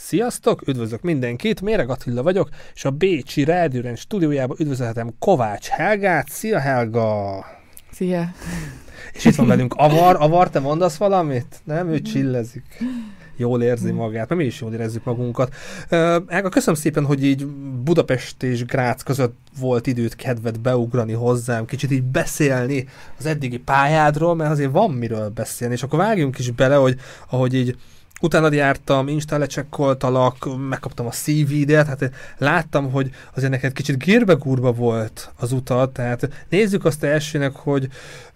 Sziasztok, üdvözlök mindenkit, Méreg Attila vagyok, és a Bécsi Rádióren stúdiójában üdvözölhetem Kovács Helgát. Szia Helga! Szia! És itt van velünk Avar. Avar, te mondasz valamit? Nem, ő csillezik. Jól érzi magát, mert mi is jól érezzük magunkat. Helga, köszönöm szépen, hogy így Budapest és Grác között volt időt, kedvet beugrani hozzám, kicsit így beszélni az eddigi pályádról, mert azért van miről beszélni, és akkor vágjunk is bele, hogy ahogy így utána jártam, Insta lecsekkoltalak, megkaptam a CV-det, hát láttam, hogy azért neked kicsit gírbe volt az utat, tehát nézzük azt elsőnek, hogy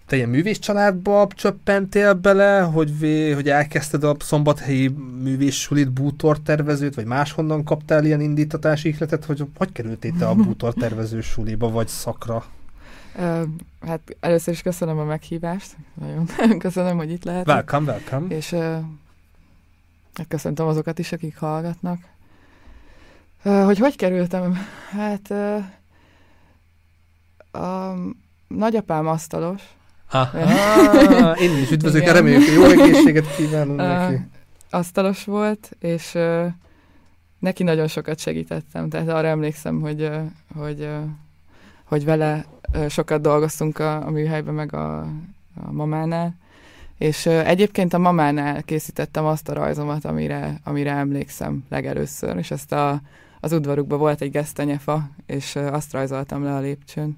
te ilyen művész családba csöppentél bele, hogy, vé, hogy elkezdted a szombathelyi művész sulit bútor tervezőt, vagy máshonnan kaptál ilyen indítatási ihletet, hogy hogy kerültél te a bútor tervező suliba, vagy szakra? Hát először is köszönöm a meghívást. Nagyon köszönöm, hogy itt lehet. Welcome, welcome. És köszöntöm azokat is, akik hallgatnak. Hogy hogy kerültem? Hát a nagyapám asztalos, Aha, én is üdvözlök, reméljük, jó egészséget kívánunk neki. Asztalos volt, és neki nagyon sokat segítettem, tehát arra emlékszem, hogy, hogy, hogy vele sokat dolgoztunk a, a műhelyben, meg a, a mamánál, és egyébként a mamánál készítettem azt a rajzomat, amire, amire emlékszem legelőször, és ezt a, az udvarukban volt egy gesztenyefa, és azt rajzoltam le a lépcsőn.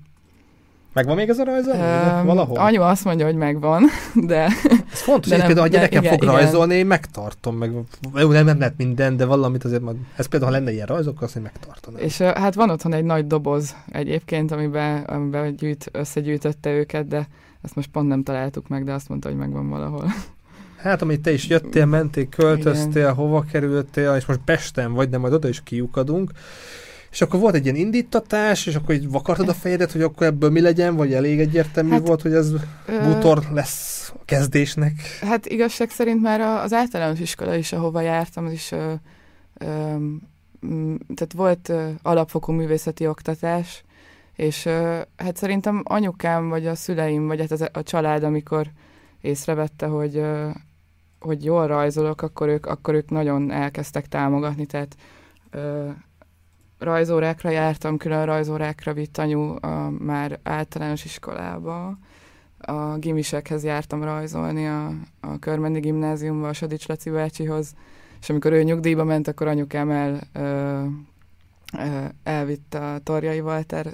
Megvan még ez a rajz? Um, Valahol? Anyu azt mondja, hogy megvan, de... Ez fontos, de hogy például a gyerekem igen, fog igen. rajzolni, én megtartom, meg jó, nem, nem lehet minden, de valamit azért majd, ez például, ha lenne ilyen rajzok, azt én megtartanám. És hát van otthon egy nagy doboz egyébként, amiben, amiben gyűjt, összegyűjtötte őket, de ezt most pont nem találtuk meg, de azt mondta, hogy megvan valahol. Hát, amit te is jöttél, mentél, költöztél, Igen. hova kerültél, és most Pesten vagy, de majd oda is kiukadunk. És akkor volt egy ilyen indítatás, és akkor így vakartad a fejedet, hogy akkor ebből mi legyen, vagy elég egyértelmű hát, volt, hogy ez bútor lesz a kezdésnek? Hát igazság szerint már az általános iskola is, ahova jártam, az is ö, ö, tehát volt ö, alapfokú művészeti oktatás, és hát szerintem anyukám, vagy a szüleim, vagy hát az, a család, amikor észrevette, hogy, hogy jól rajzolok, akkor ők, akkor ők nagyon elkezdtek támogatni, tehát ö, rajzórákra jártam, külön rajzórákra vitt anyu a, már általános iskolába. A gimisekhez jártam rajzolni a, a Körmendi gimnáziumba, a Sadics Laci bácsihoz, és amikor ő nyugdíjba ment, akkor anyukám el, elvitt a Torjai Walter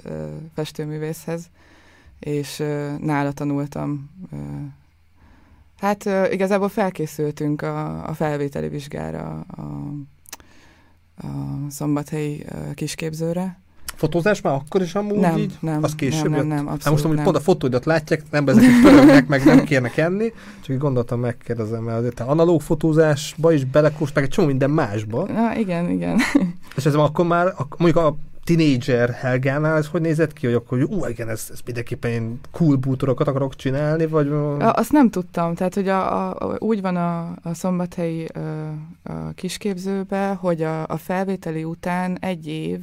festőművészhez, és nála tanultam. Hát igazából felkészültünk a, a felvételi vizsgára a a szombathelyi kisképzőre. Fotózás már akkor is amúgy nem, így? Nem, az később nem, nem, nem, abszolút hát most amúgy nem. pont a fotóidat látják, nem ezek pörögnek, meg nem kérnek enni, csak így gondoltam megkérdezem, mert azért te analóg fotózásba is belekúrsz, meg egy csomó minden másba. Na, igen, igen. És ez akkor már, mondjuk a tinédzser Helgánál ez hogy nézett ki, hogy akkor, ú, igen, ez, ez mindenképpen én cool bútorokat akarok csinálni, vagy... A, azt nem tudtam, tehát hogy a, a, úgy van a, a szombathelyi a, a kisképzőbe, hogy a, a felvételi után egy év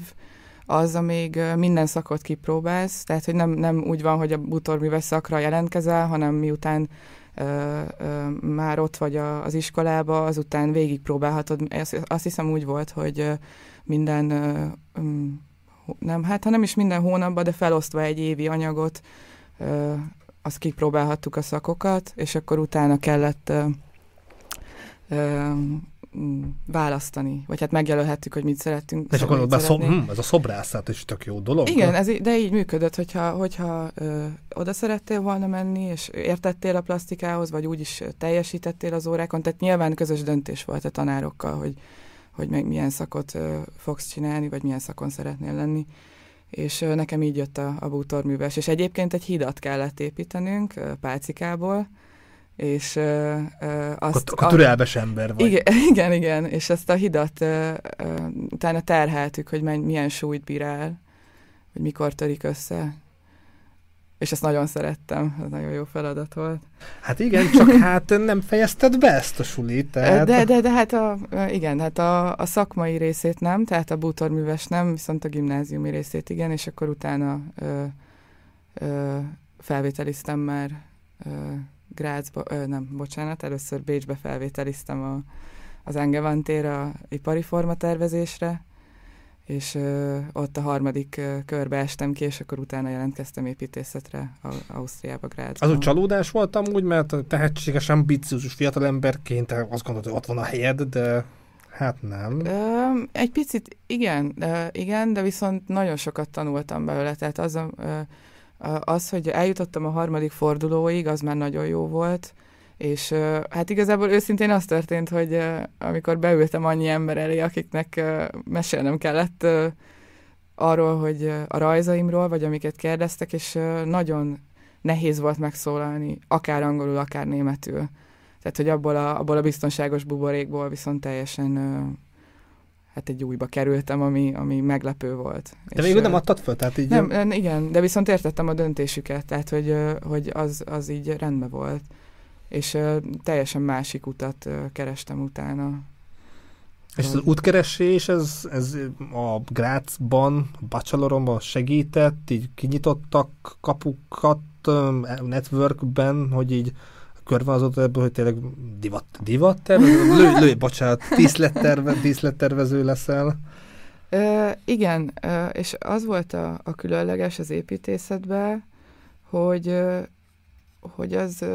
az, amíg minden szakot kipróbálsz, tehát hogy nem, nem úgy van, hogy a bútorműves szakra jelentkezel, hanem miután ö, ö, már ott vagy a, az iskolába, azután végigpróbálhatod. Azt, azt hiszem úgy volt, hogy minden ö, nem, hát ha nem is minden hónapban, de felosztva egy évi anyagot, ö, azt kipróbálhattuk a szakokat, és akkor utána kellett ö, ö, választani, vagy hát megjelölhettük, hogy mit szeretünk. De csak akkor szob, hm, ez a szobrászat is tök jó dolog. Igen, ez, de így működött, hogyha, hogyha ö, oda szerettél volna menni, és értettél a plastikához, vagy úgy is teljesítettél az órákon, tehát nyilván közös döntés volt a tanárokkal, hogy hogy meg milyen szakot ö, fogsz csinálni, vagy milyen szakon szeretnél lenni. És ö, nekem így jött a, a bútorműves. És egyébként egy hidat kellett építenünk ö, Pálcikából, és ö, ö, azt... Akkor, türelmes ember vagy. Igen, igen, igen, és ezt a hidat ö, ö, utána terheltük, hogy milyen súlyt bírál, hogy mikor törik össze és ezt nagyon szerettem, ez nagyon jó feladat volt. Hát igen, csak hát nem fejezted be ezt a sulit. Tehát... De, de, de hát a, igen, hát a, a szakmai részét nem, tehát a bútorműves nem, viszont a gimnáziumi részét igen, és akkor utána ö, ö, felvételiztem már ö, Grácsba, ö, nem, bocsánat, először Bécsbe felvételiztem a, az Engevantér a ipari formatervezésre, és ö, ott a harmadik ö, körbe estem ki, és akkor utána jelentkeztem építészetre Ausztriába, Grácsba. Az úgy csalódás voltam úgy, mert tehetséges, ambiciózus fiatalemberként azt gondolod, hogy ott van a helyed, de hát nem. Ö, egy picit igen, ö, igen, de viszont nagyon sokat tanultam belőle, tehát az, ö, az, hogy eljutottam a harmadik fordulóig, az már nagyon jó volt, és hát igazából őszintén az történt, hogy amikor beültem annyi ember elé, akiknek mesélnem kellett arról, hogy a rajzaimról, vagy amiket kérdeztek, és nagyon nehéz volt megszólalni, akár angolul, akár németül. Tehát, hogy abból a, abból a biztonságos buborékból viszont teljesen hát egy újba kerültem, ami, ami meglepő volt. De végül nem adtad föl? Tehát így nem, igen, de viszont értettem a döntésüket, tehát hogy, hogy az, az így rendben volt és teljesen másik utat kerestem utána. És az útkeresés, ez, ez a Grácsban, a bacheloromban segített, így kinyitottak kapukat networkben, hogy így az ebből, hogy tényleg divat, divat tervező, lő, lő, bocsánat, díszletterve, díszlettervező leszel. Ö, igen, ö, és az volt a, a különleges az építészetben, hogy, ö, hogy az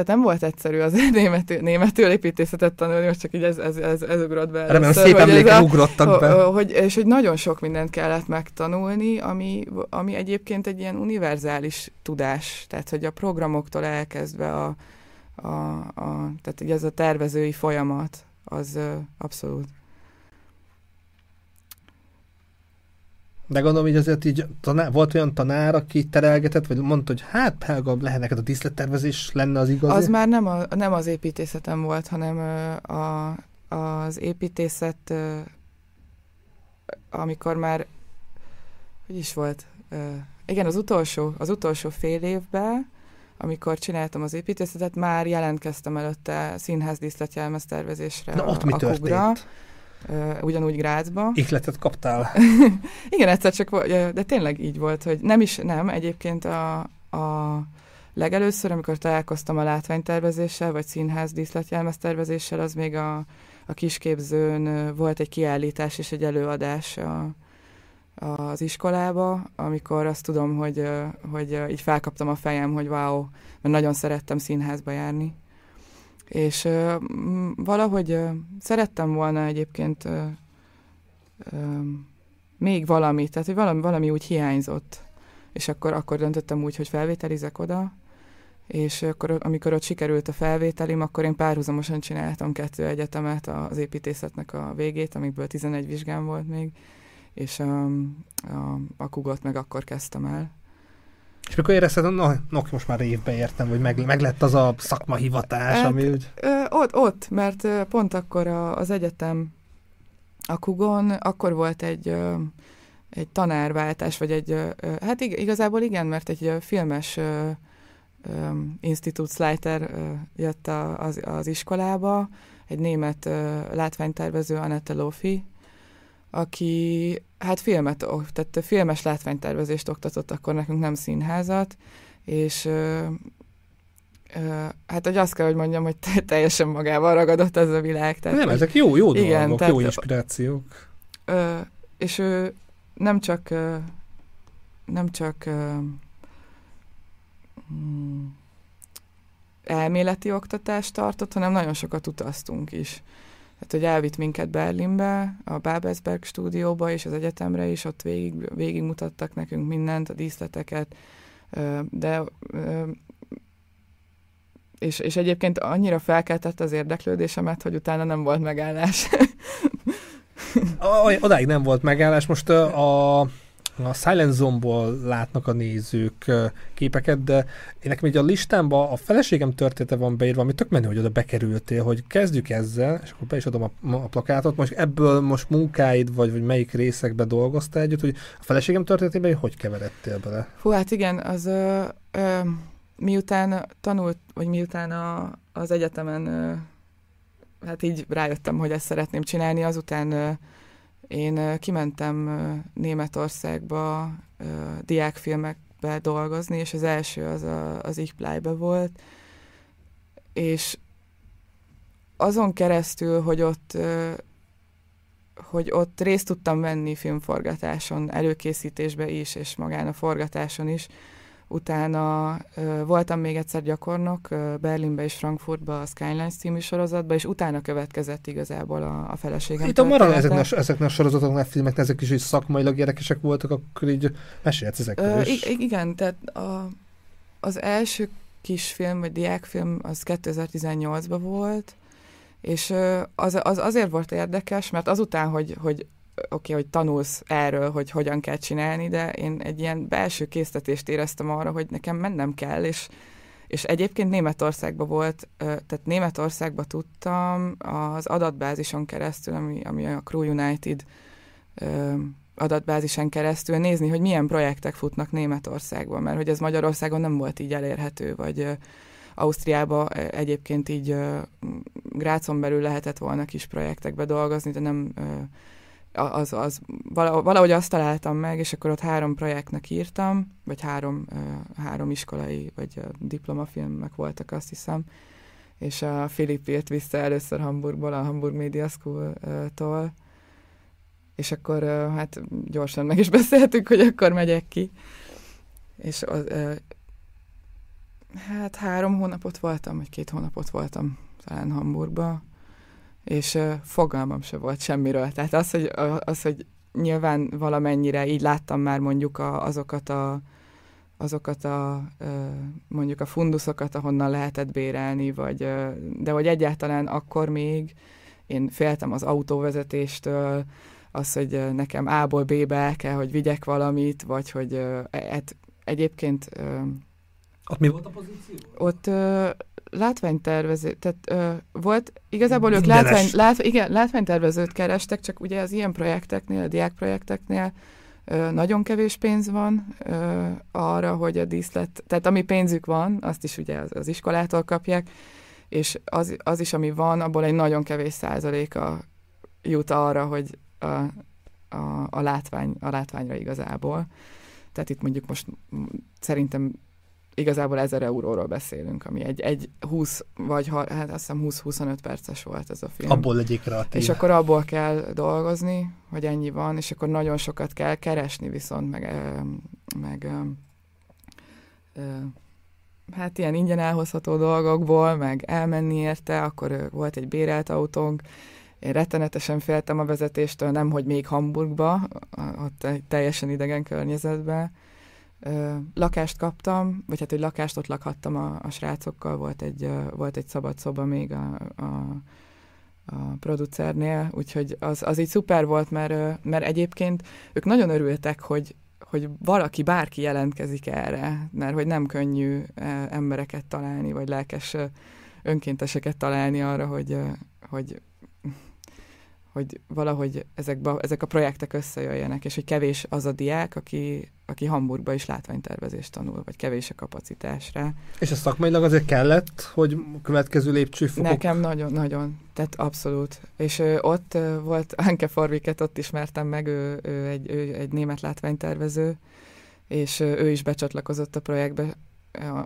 Tehát nem volt egyszerű az németül, németül építészetet tanulni, most csak így ez, ez, ez, ez ugrott be. Remélem, szép emlékek ugrottak be. Hogy, és hogy nagyon sok mindent kellett megtanulni, ami, ami egyébként egy ilyen univerzális tudás. Tehát, hogy a programoktól elkezdve a, a, a tehát ugye ez a tervezői folyamat, az abszolút De gondolom, hogy azért így tanár, volt olyan tanár, aki terelgetett, vagy mondta, hogy hát Helga, lehet neked a díszlettervezés lenne az igazi? Az már nem, a, nem az építészetem volt, hanem a, az építészet, amikor már, hogy is volt, igen, az utolsó, az utolsó fél évben, amikor csináltam az építészetet, már jelentkeztem előtte színház díszletjelmez tervezésre Na, ott mi a történt? Kugra ugyanúgy Grácsba. Ihletet kaptál? Igen, egyszer csak, de tényleg így volt, hogy nem is, nem, egyébként a, a legelőször, amikor találkoztam a látványtervezéssel, vagy színház díszletjelmez tervezéssel, az még a, a kisképzőn volt egy kiállítás és egy előadás a, az iskolába, amikor azt tudom, hogy, hogy így felkaptam a fejem, hogy wow, mert nagyon szerettem színházba járni. És ö, valahogy ö, szerettem volna egyébként ö, ö, még valamit, tehát hogy valami, valami úgy hiányzott. És akkor, akkor döntöttem úgy, hogy felvételizek oda, és akkor, amikor ott sikerült a felvételim, akkor én párhuzamosan csináltam kettő egyetemet az építészetnek a végét, amikből 11 vizsgám volt még, és a, a, a kugot meg akkor kezdtem el. És mikor érezted, hogy no, no, most már évbe értem, hogy meg, meg lett az a szakmahivatás, hát, ami úgy... Ö, ott, ott, mert pont akkor a, az egyetem a Kugon, akkor volt egy, ö, egy tanárváltás, vagy egy, ö, hát ig- igazából igen, mert egy filmes ö, ö, Institutsleiter ö, jött a, az, az iskolába, egy német ö, látványtervező, Annette Lofi, aki hát filmet, tehát filmes látványtervezést oktatott akkor nekünk, nem színházat, és ö, ö, hát hogy azt kell, hogy mondjam, hogy te, teljesen magával ragadott ez a világ. Tehát, nem, ezek jó, jó igen, dolgok, tehát, jó inspirációk. Ö, és ő nem csak nem csak ö, hmm, elméleti oktatást tartott, hanem nagyon sokat utaztunk is. Tehát, hogy elvitt minket Berlinbe, a Babelsberg stúdióba és az egyetemre is, ott végig, végig mutattak nekünk mindent, a díszleteket, de és, és egyébként annyira felkeltett az érdeklődésemet, hogy utána nem volt megállás. Odáig nem volt megállás. Most a a Silent Zone-ból látnak a nézők képeket, de én nekem így a listámba a feleségem története van beírva, ami tök menő, hogy oda bekerültél, hogy kezdjük ezzel, és akkor be is adom a, a plakátot, most ebből most munkáid, vagy, vagy melyik részekbe dolgoztál együtt, hogy a feleségem történetében hogy keveredtél bele? Hú, hát igen, az ö, ö, miután tanult, vagy miután a, az egyetemen ö, hát így rájöttem, hogy ezt szeretném csinálni, azután ö, én kimentem Németországba diákfilmek projektbe dolgozni, és az első az a, az Ichplájbe volt, és azon keresztül, hogy ott hogy ott részt tudtam venni filmforgatáson, előkészítésbe is, és magán a forgatáson is. Utána ö, voltam még egyszer gyakornok ö, Berlinbe és Frankfurtba a Skylines című sorozatba, és utána következett igazából a, a feleségem. Itt a marad ezeknek, a, ezeknek a sorozatoknak, filmeknek, ezek is így szakmailag érdekesek voltak, akkor így mesélhetsz ezekről is. Igen, tehát a, az első kisfilm, vagy diákfilm az 2018-ban volt, és az, az azért volt érdekes, mert azután, hogy, hogy oké, okay, hogy tanulsz erről, hogy hogyan kell csinálni, de én egy ilyen belső késztetést éreztem arra, hogy nekem mennem kell, és, és egyébként Németországban volt, tehát Németországban tudtam az adatbázison keresztül, ami, ami a Crew United adatbázisen keresztül nézni, hogy milyen projektek futnak Németországban, mert hogy ez Magyarországon nem volt így elérhető, vagy Ausztriába egyébként így Grácon belül lehetett volna kis projektekbe dolgozni, de nem az, az valahogy azt találtam meg, és akkor ott három projektnek írtam, vagy három, három iskolai, vagy diplomafilmek voltak, azt hiszem, és a Filip írt vissza először Hamburgból, a Hamburg Media School-tól, és akkor hát gyorsan meg is beszéltük, hogy akkor megyek ki. És az, hát három hónapot voltam, vagy két hónapot voltam talán Hamburgba, és fogalmam se volt semmiről. Tehát az, hogy, az, hogy nyilván valamennyire így láttam már mondjuk a, azokat a azokat a mondjuk a funduszokat, ahonnan lehetett bérelni, vagy, de hogy egyáltalán akkor még én féltem az autóvezetéstől, az, hogy nekem A-ból B-be el kell, hogy vigyek valamit, vagy hogy hát egyébként... Ott mi volt a pozíció? Ott látványtervező, tehát ö, volt, igazából ők látvány, lát, igen, látványtervezőt kerestek, csak ugye az ilyen projekteknél, a diákprojekteknél ö, nagyon kevés pénz van ö, arra, hogy a díszlet, tehát ami pénzük van, azt is ugye az, az iskolától kapják, és az, az is, ami van, abból egy nagyon kevés százaléka jut arra, hogy a, a, a, látvány, a látványra igazából. Tehát itt mondjuk most szerintem igazából 1000 euróról beszélünk, ami egy, egy 20 vagy hát azt hiszem 20-25 perces volt ez a film. Abból legyék rá És akkor abból kell dolgozni, hogy ennyi van, és akkor nagyon sokat kell keresni viszont, meg, meg hát ilyen ingyen elhozható dolgokból, meg elmenni érte, akkor volt egy bérelt autónk, én rettenetesen féltem a vezetéstől, nem hogy még Hamburgba, ott egy teljesen idegen környezetben, Ö, lakást kaptam, vagy hát, hogy lakást ott lakhattam a, a srácokkal, volt egy, ö, volt egy szabad szoba még a, a, a producernél, úgyhogy az, az így szuper volt, mert, mert egyébként ők nagyon örültek, hogy, hogy valaki, bárki jelentkezik erre, mert hogy nem könnyű embereket találni, vagy lelkes önkénteseket találni arra, hogy, hogy hogy valahogy ezekbe, ezek a projektek összejöjjenek, és hogy kevés az a diák, aki, aki Hamburgba is látványtervezést tanul, vagy kevés a kapacitásra. És a szakmailag azért kellett, hogy következő lépcsőfokok? Nekem nagyon-nagyon, tehát abszolút. És ö, ott ö, volt Anke Forviket, ott ismertem meg, ő, ő, egy, ő egy német látványtervező, és ő is becsatlakozott a projektbe,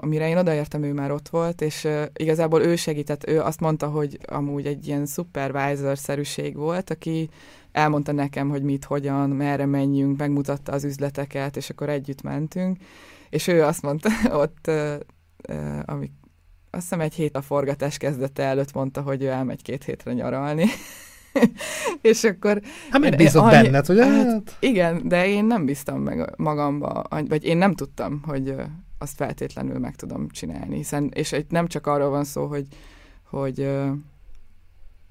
amire én odaértem, ő már ott volt, és uh, igazából ő segített, ő azt mondta, hogy amúgy egy ilyen supervisor-szerűség volt, aki elmondta nekem, hogy mit, hogyan, merre menjünk, megmutatta az üzleteket, és akkor együtt mentünk, és ő azt mondta ott, uh, uh, amik, azt hiszem egy hét a forgatás kezdete előtt mondta, hogy ő elmegy két hétre nyaralni. és akkor... Hát még bízott annyi, benned, ugye? Hát, igen, de én nem bíztam meg magamba, vagy én nem tudtam, hogy azt feltétlenül meg tudom csinálni, hiszen, és egy, nem csak arról van szó, hogy, hogy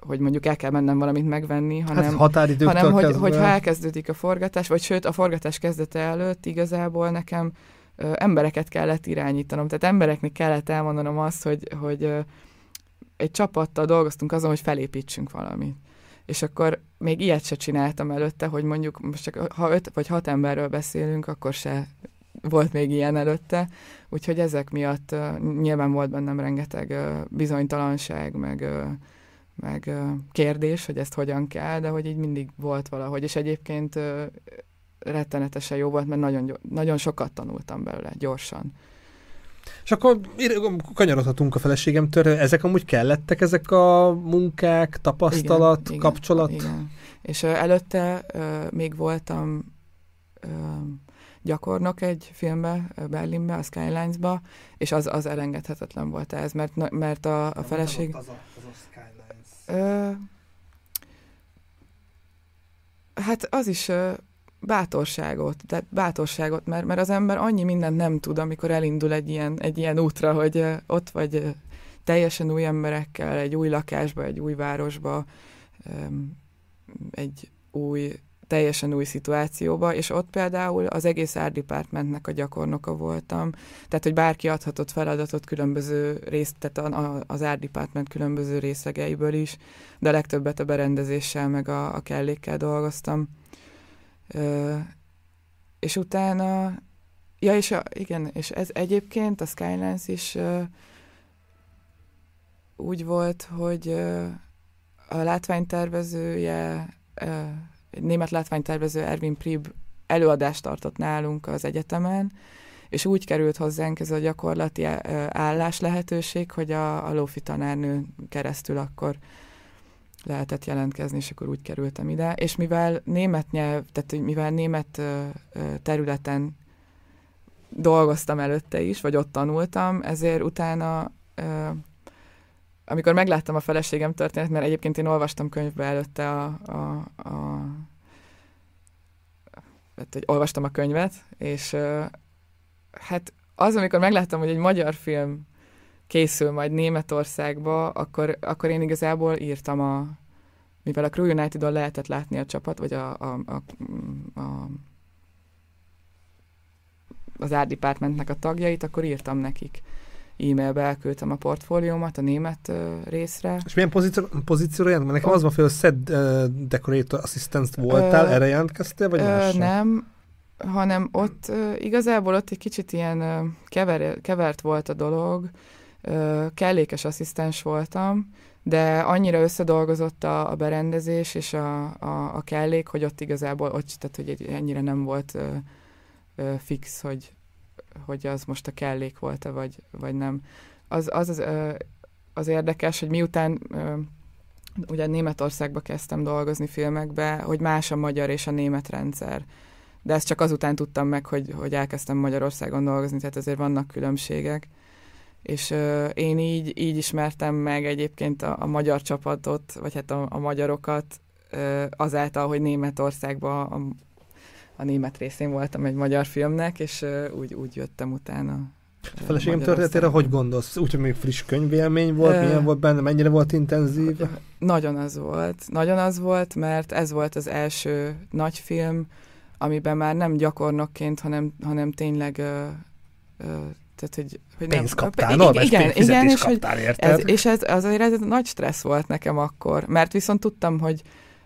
hogy mondjuk el kell mennem valamit megvenni, hát hanem, hát hanem hogy, hogy ha elkezdődik a forgatás, vagy sőt a forgatás kezdete előtt igazából nekem ö, embereket kellett irányítanom, tehát embereknek kellett elmondanom azt, hogy, hogy ö, egy csapattal dolgoztunk azon, hogy felépítsünk valamit. És akkor még ilyet se csináltam előtte, hogy mondjuk most csak ha öt vagy hat emberről beszélünk, akkor se volt még ilyen előtte, úgyhogy ezek miatt uh, nyilván volt bennem rengeteg uh, bizonytalanság, meg, uh, meg uh, kérdés, hogy ezt hogyan kell, de hogy így mindig volt valahogy, és egyébként uh, rettenetesen jó volt, mert nagyon, nagyon sokat tanultam belőle, gyorsan. És akkor kanyarodhatunk a feleségemtől. Ezek amúgy kellettek, ezek a munkák, tapasztalat, igen, kapcsolat? Igen, igen. És uh, előtte uh, még voltam uh, gyakornok egy filmbe, Berlinbe, a Skylines-ba, és az, az elengedhetetlen volt ez, mert, mert a, a feleség... Az a, az a Skylines? Uh, hát az is bátorságot, tehát bátorságot, mert, mert az ember annyi mindent nem tud, amikor elindul egy ilyen, egy ilyen útra, hogy ott vagy teljesen új emberekkel, egy új lakásba, egy új városba, egy új, teljesen új szituációba, és ott például az egész Art Departmentnek a gyakornoka voltam, tehát hogy bárki adhatott feladatot különböző részt, tehát az Art különböző részegeiből is, de a legtöbbet a berendezéssel meg a, a kellékkel dolgoztam. És utána, ja, és a, igen, és ez egyébként a Skylines is ö, úgy volt, hogy ö, a látványtervezője, ö, német látványtervező Erwin Prib előadást tartott nálunk az egyetemen, és úgy került hozzánk ez a gyakorlati állás lehetőség, hogy a, a Lófi tanárnő keresztül akkor lehetett jelentkezni, és akkor úgy kerültem ide. És mivel német nyelv, tehát mivel német területen dolgoztam előtte is, vagy ott tanultam, ezért utána, amikor megláttam a feleségem történet, mert egyébként én olvastam könyvbe előtte a, a, a hát, hogy olvastam a könyvet, és hát az, amikor megláttam, hogy egy magyar film készül majd Németországba, akkor, akkor én igazából írtam a, mivel a Crew United-on lehetett látni a csapat, vagy a, a, a, a az Art Departmentnek a tagjait, akkor írtam nekik e-mailbe elküldtem a portfóliómat a német uh, részre. És milyen pozíció, pozícióra jelent? Mert nekem az van fel, hogy set uh, decorator assistant voltál, uh, erre jelentkeztél, vagy uh, Nem, hanem ott uh, igazából ott egy kicsit ilyen uh, kever, kevert volt a dolog, kellékes asszisztens voltam, de annyira összedolgozott a, a berendezés és a, a, a kellék, hogy ott igazából, ott, tehát, hogy ennyire nem volt ö, ö, fix, hogy, hogy az most a kellék volt-e, vagy, vagy nem. Az az, az, ö, az érdekes, hogy miután ö, ugye Németországba kezdtem dolgozni filmekbe, hogy más a magyar és a német rendszer. De ezt csak azután tudtam meg, hogy, hogy elkezdtem Magyarországon dolgozni, tehát azért vannak különbségek és uh, én így, így ismertem meg egyébként a, a magyar csapatot, vagy hát a, a magyarokat uh, azáltal, hogy Németországban a, a német részén voltam egy magyar filmnek, és úgy, úgy jöttem utána. A feleségem történetére hogy gondolsz? Úgyhogy még friss könyvélmény volt, uh, milyen volt benne, mennyire volt intenzív? Nagyon az volt. Nagyon az volt, mert ez volt az első nagy film, amiben már nem gyakornokként, hanem, hanem tényleg uh, uh, tehát, hogy, hogy pénzt nem, kaptál, normális igen, igen, és, kaptál, hogy ez, és ez, azért ez nagy stressz volt nekem akkor, mert viszont tudtam, hogy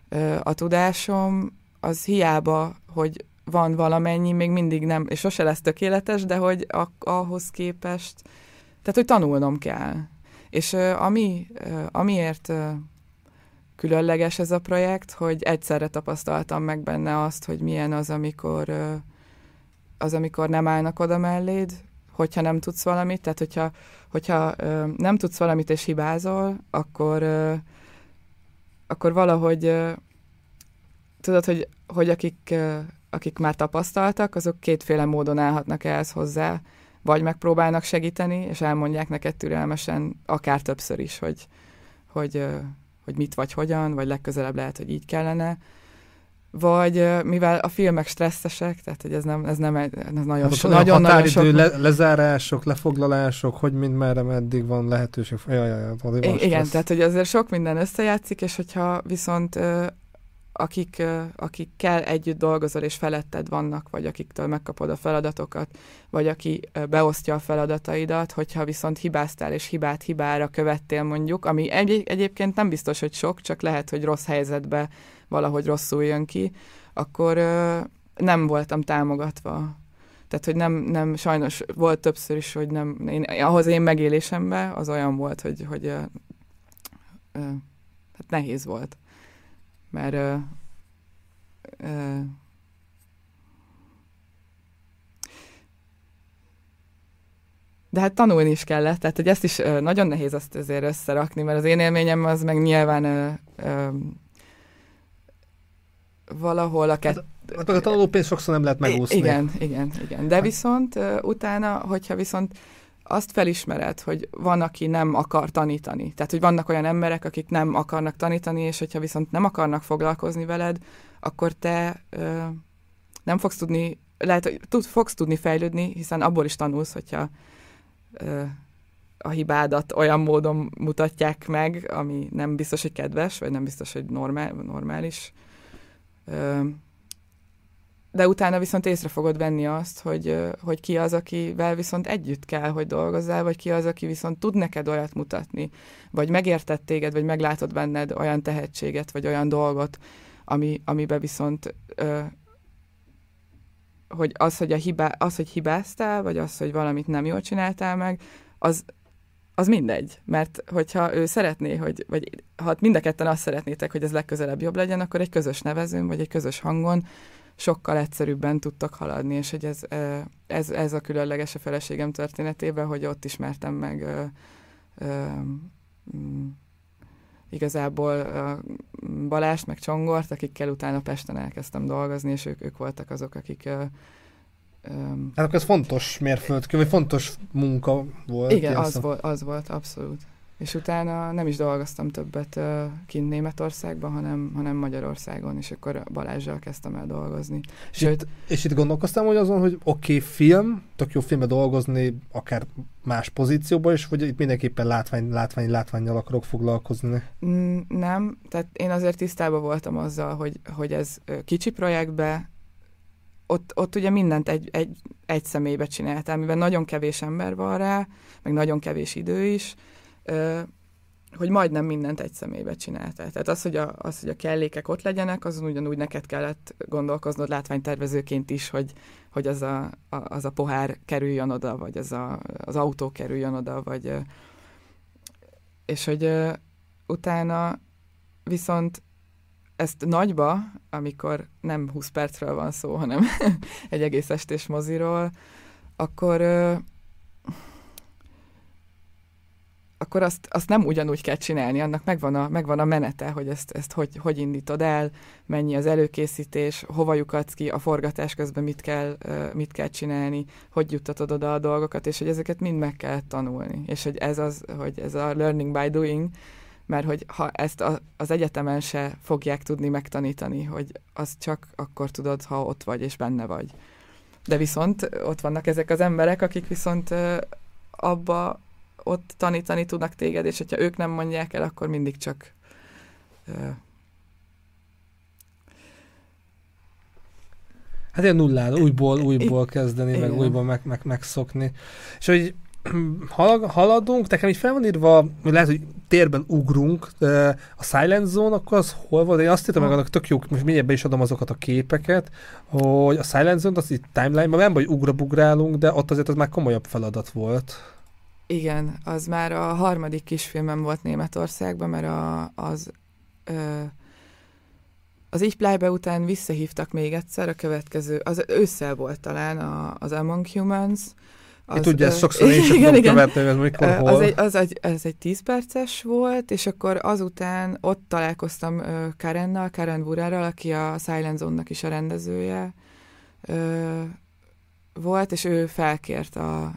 ö, a tudásom az hiába, hogy van valamennyi, még mindig nem, és sose lesz tökéletes, de hogy a, ahhoz képest, tehát, hogy tanulnom kell. És ami, amiért különleges ez a projekt, hogy egyszerre tapasztaltam meg benne azt, hogy milyen az, amikor az, amikor nem állnak oda melléd, hogyha nem tudsz valamit, tehát hogyha, hogyha nem tudsz valamit és hibázol, akkor, akkor valahogy tudod, hogy, hogy akik, akik már tapasztaltak, azok kétféle módon állhatnak ehhez hozzá, vagy megpróbálnak segíteni, és elmondják neked türelmesen, akár többször is, hogy, hogy, hogy mit vagy hogyan, vagy legközelebb lehet, hogy így kellene, vagy mivel a filmek stresszesek, tehát hogy ez nem, ez nem egy, ez nagyon, hát, nagyon, nagyon sok... Le, lezárások, lefoglalások, hogy mind merre meddig van lehetőség. Jaj, jaj, jaj, igen, stressz. tehát hogy azért sok minden összejátszik, és hogyha viszont akik, akikkel együtt dolgozol és feletted vannak, vagy akiktől megkapod a feladatokat, vagy aki beosztja a feladataidat, hogyha viszont hibáztál és hibát hibára követtél mondjuk, ami egy, egyébként nem biztos, hogy sok, csak lehet, hogy rossz helyzetbe valahogy rosszul jön ki, akkor nem voltam támogatva. Tehát, hogy nem, nem, sajnos volt többször is, hogy nem, én, ahhoz én megélésemben az olyan volt, hogy, hogy hát nehéz volt mert ö, ö, de hát tanulni is kellett, tehát hogy ezt is ö, nagyon nehéz azt azért összerakni, mert az én élményem az meg nyilván ö, ö, valahol a hát, kettő... Hát, meg a tanulópénz sokszor nem lehet megúszni. Igen, igen, igen. De hát- viszont ö, utána, hogyha viszont azt felismered, hogy van, aki nem akar tanítani. Tehát, hogy vannak olyan emberek, akik nem akarnak tanítani, és hogyha viszont nem akarnak foglalkozni veled, akkor te ö, nem fogsz tudni, lehet, hogy tud, fogsz tudni fejlődni, hiszen abból is tanulsz, hogyha ö, a hibádat olyan módon mutatják meg, ami nem biztos, hogy kedves, vagy nem biztos, hogy normál, normális. Ö, de utána viszont észre fogod venni azt, hogy, hogy ki az, akivel viszont együtt kell, hogy dolgozzál, vagy ki az, aki viszont tud neked olyat mutatni, vagy megértett téged, vagy meglátod benned olyan tehetséget, vagy olyan dolgot, ami, amiben viszont hogy az, hogy, a hibá, az, hogy hibáztál, vagy az, hogy valamit nem jól csináltál meg, az, az mindegy. Mert hogyha ő szeretné, hogy, vagy ha mind a ketten azt szeretnétek, hogy ez legközelebb jobb legyen, akkor egy közös nevezőn, vagy egy közös hangon sokkal egyszerűbben tudtak haladni, és hogy ez, ez, ez a különleges a feleségem történetében, hogy ott ismertem meg ö, ö, mm, igazából Balást, meg Csongort, akikkel utána Pesten elkezdtem dolgozni, és ők, ők voltak azok, akik ö, Hát akkor ez fontos mérföldkő, vagy fontos munka volt. Igen, az volt, az volt, abszolút és utána nem is dolgoztam többet kint Németországban, hanem, hanem Magyarországon, és akkor Balázsral kezdtem el dolgozni. És, Sőt, itt, és itt gondolkoztam, hogy azon, hogy oké, okay, film, tök jó filmbe dolgozni, akár más pozícióban is, vagy itt mindenképpen látvány, látvány, látványjal akarok foglalkozni? Nem, tehát én azért tisztában voltam azzal, hogy, hogy ez kicsi projektbe, ott, ott ugye mindent egy, egy, egy személybe csináltál, mivel nagyon kevés ember van rá, meg nagyon kevés idő is, hogy majdnem mindent egy személybe csinálta. Tehát az, hogy a, az, hogy a kellékek ott legyenek, azon ugyanúgy neked kellett gondolkoznod látványtervezőként is, hogy, hogy az, a, a, az a pohár kerüljön oda, vagy az, a, az autó kerüljön oda, vagy és hogy utána viszont ezt nagyba, amikor nem 20 percről van szó, hanem egy egész estés moziról, akkor akkor azt, azt nem ugyanúgy kell csinálni, annak megvan a, megvan a menete, hogy ezt, ezt hogy, hogy indítod el, mennyi az előkészítés, hova lyukadsz ki, a forgatás közben mit kell, mit kell csinálni, hogy juttatod oda a dolgokat, és hogy ezeket mind meg kell tanulni. És hogy ez az, hogy ez a learning by doing, mert hogy ha ezt a, az egyetemen se fogják tudni megtanítani, hogy az csak akkor tudod, ha ott vagy és benne vagy. De viszont ott vannak ezek az emberek, akik viszont abba ott tanítani tudnak téged, és hogyha ők nem mondják el, akkor mindig csak Hát ilyen nullán, újból, újból kezdeni, Igen. meg újból meg, meg, megszokni. És hogy haladunk, nekem így fel van írva, hogy lehet, hogy térben ugrunk, a Silent Zone, akkor az hol volt? Én azt írtam meg, annak tök jó, most mindjárt be is adom azokat a képeket, hogy a Silent Zone, az itt timeline-ban nem, hogy ugrabugrálunk, de ott azért az már komolyabb feladat volt. Igen, az már a harmadik kisfilmem volt Németországban, mert a, az ö, az Ichplájbe után visszahívtak még egyszer, a következő, az ősszel volt talán a, az Among Humans. Az, tudja, ezt sokszor én sem tudom követni, hogy ez mikor, hol. Az egy, az, egy, az egy tíz perces volt, és akkor azután ott találkoztam Karennal, Karen Burárral, aki a Silent Zone-nak is a rendezője volt, és ő felkért a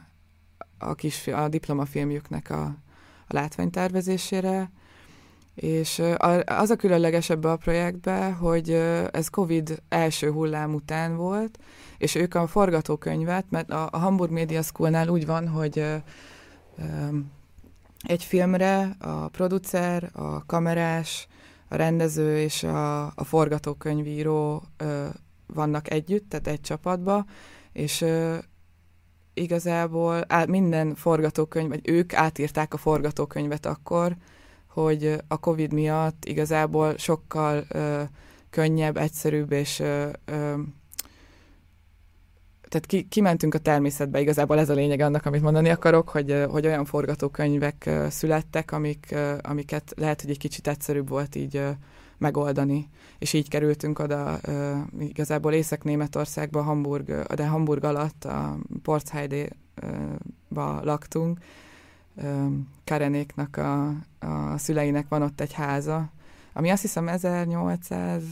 a, kis, a diplomafilmjüknek a, a látványtervezésére, és az a különleges ebbe a projektbe, hogy ez Covid első hullám után volt, és ők a forgatókönyvet, mert a Hamburg Media Schoolnál úgy van, hogy egy filmre a producer, a kamerás, a rendező és a, a forgatókönyvíró vannak együtt, tehát egy csapatba, és igazából minden forgatókönyv, vagy ők átírták a forgatókönyvet akkor, hogy a Covid miatt igazából sokkal ö, könnyebb, egyszerűbb és ö, ö, tehát ki, kimentünk a természetbe, igazából ez a lényeg annak, amit mondani akarok, hogy, hogy olyan forgatókönyvek születtek, amik, amiket lehet, hogy egy kicsit egyszerűbb volt így megoldani. És így kerültünk oda uh, igazából Észak-Németországba, Hamburg, de Hamburg alatt a Porzheide laktunk. Karenéknak a, a szüleinek van ott egy háza, ami azt hiszem 1800,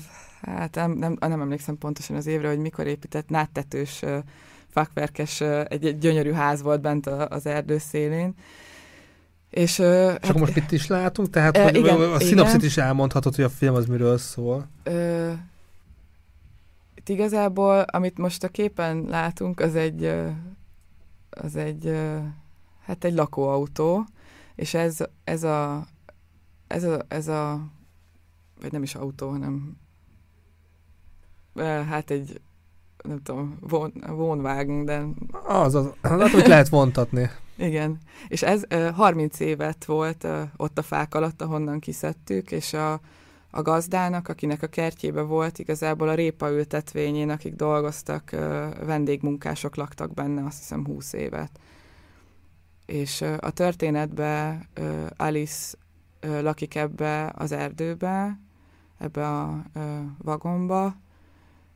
hát nem, nem, nem emlékszem pontosan az évre, hogy mikor épített, náttetős, fakverkes, egy, egy gyönyörű ház volt bent az erdő szélén. És, és hát, akkor most itt is látunk? Tehát e, hogy igen, a szinopszit is elmondhatod, hogy a film az miről szól. Ö, itt igazából, amit most a képen látunk, az egy, az egy, hát egy lakóautó, és ez, ez a, ez a, ez a, vagy nem is autó, hanem hát egy, nem tudom, von, vonvágn, de... Az, az, az, hogy lehet vontatni. Igen, és ez 30 évet volt ott a fák alatt, ahonnan kiszedtük, és a, a gazdának, akinek a kertjébe volt, igazából a répa ültetvényén, akik dolgoztak, vendégmunkások laktak benne, azt hiszem 20 évet. És a történetben Alice lakik ebbe az erdőbe, ebbe a vagomba,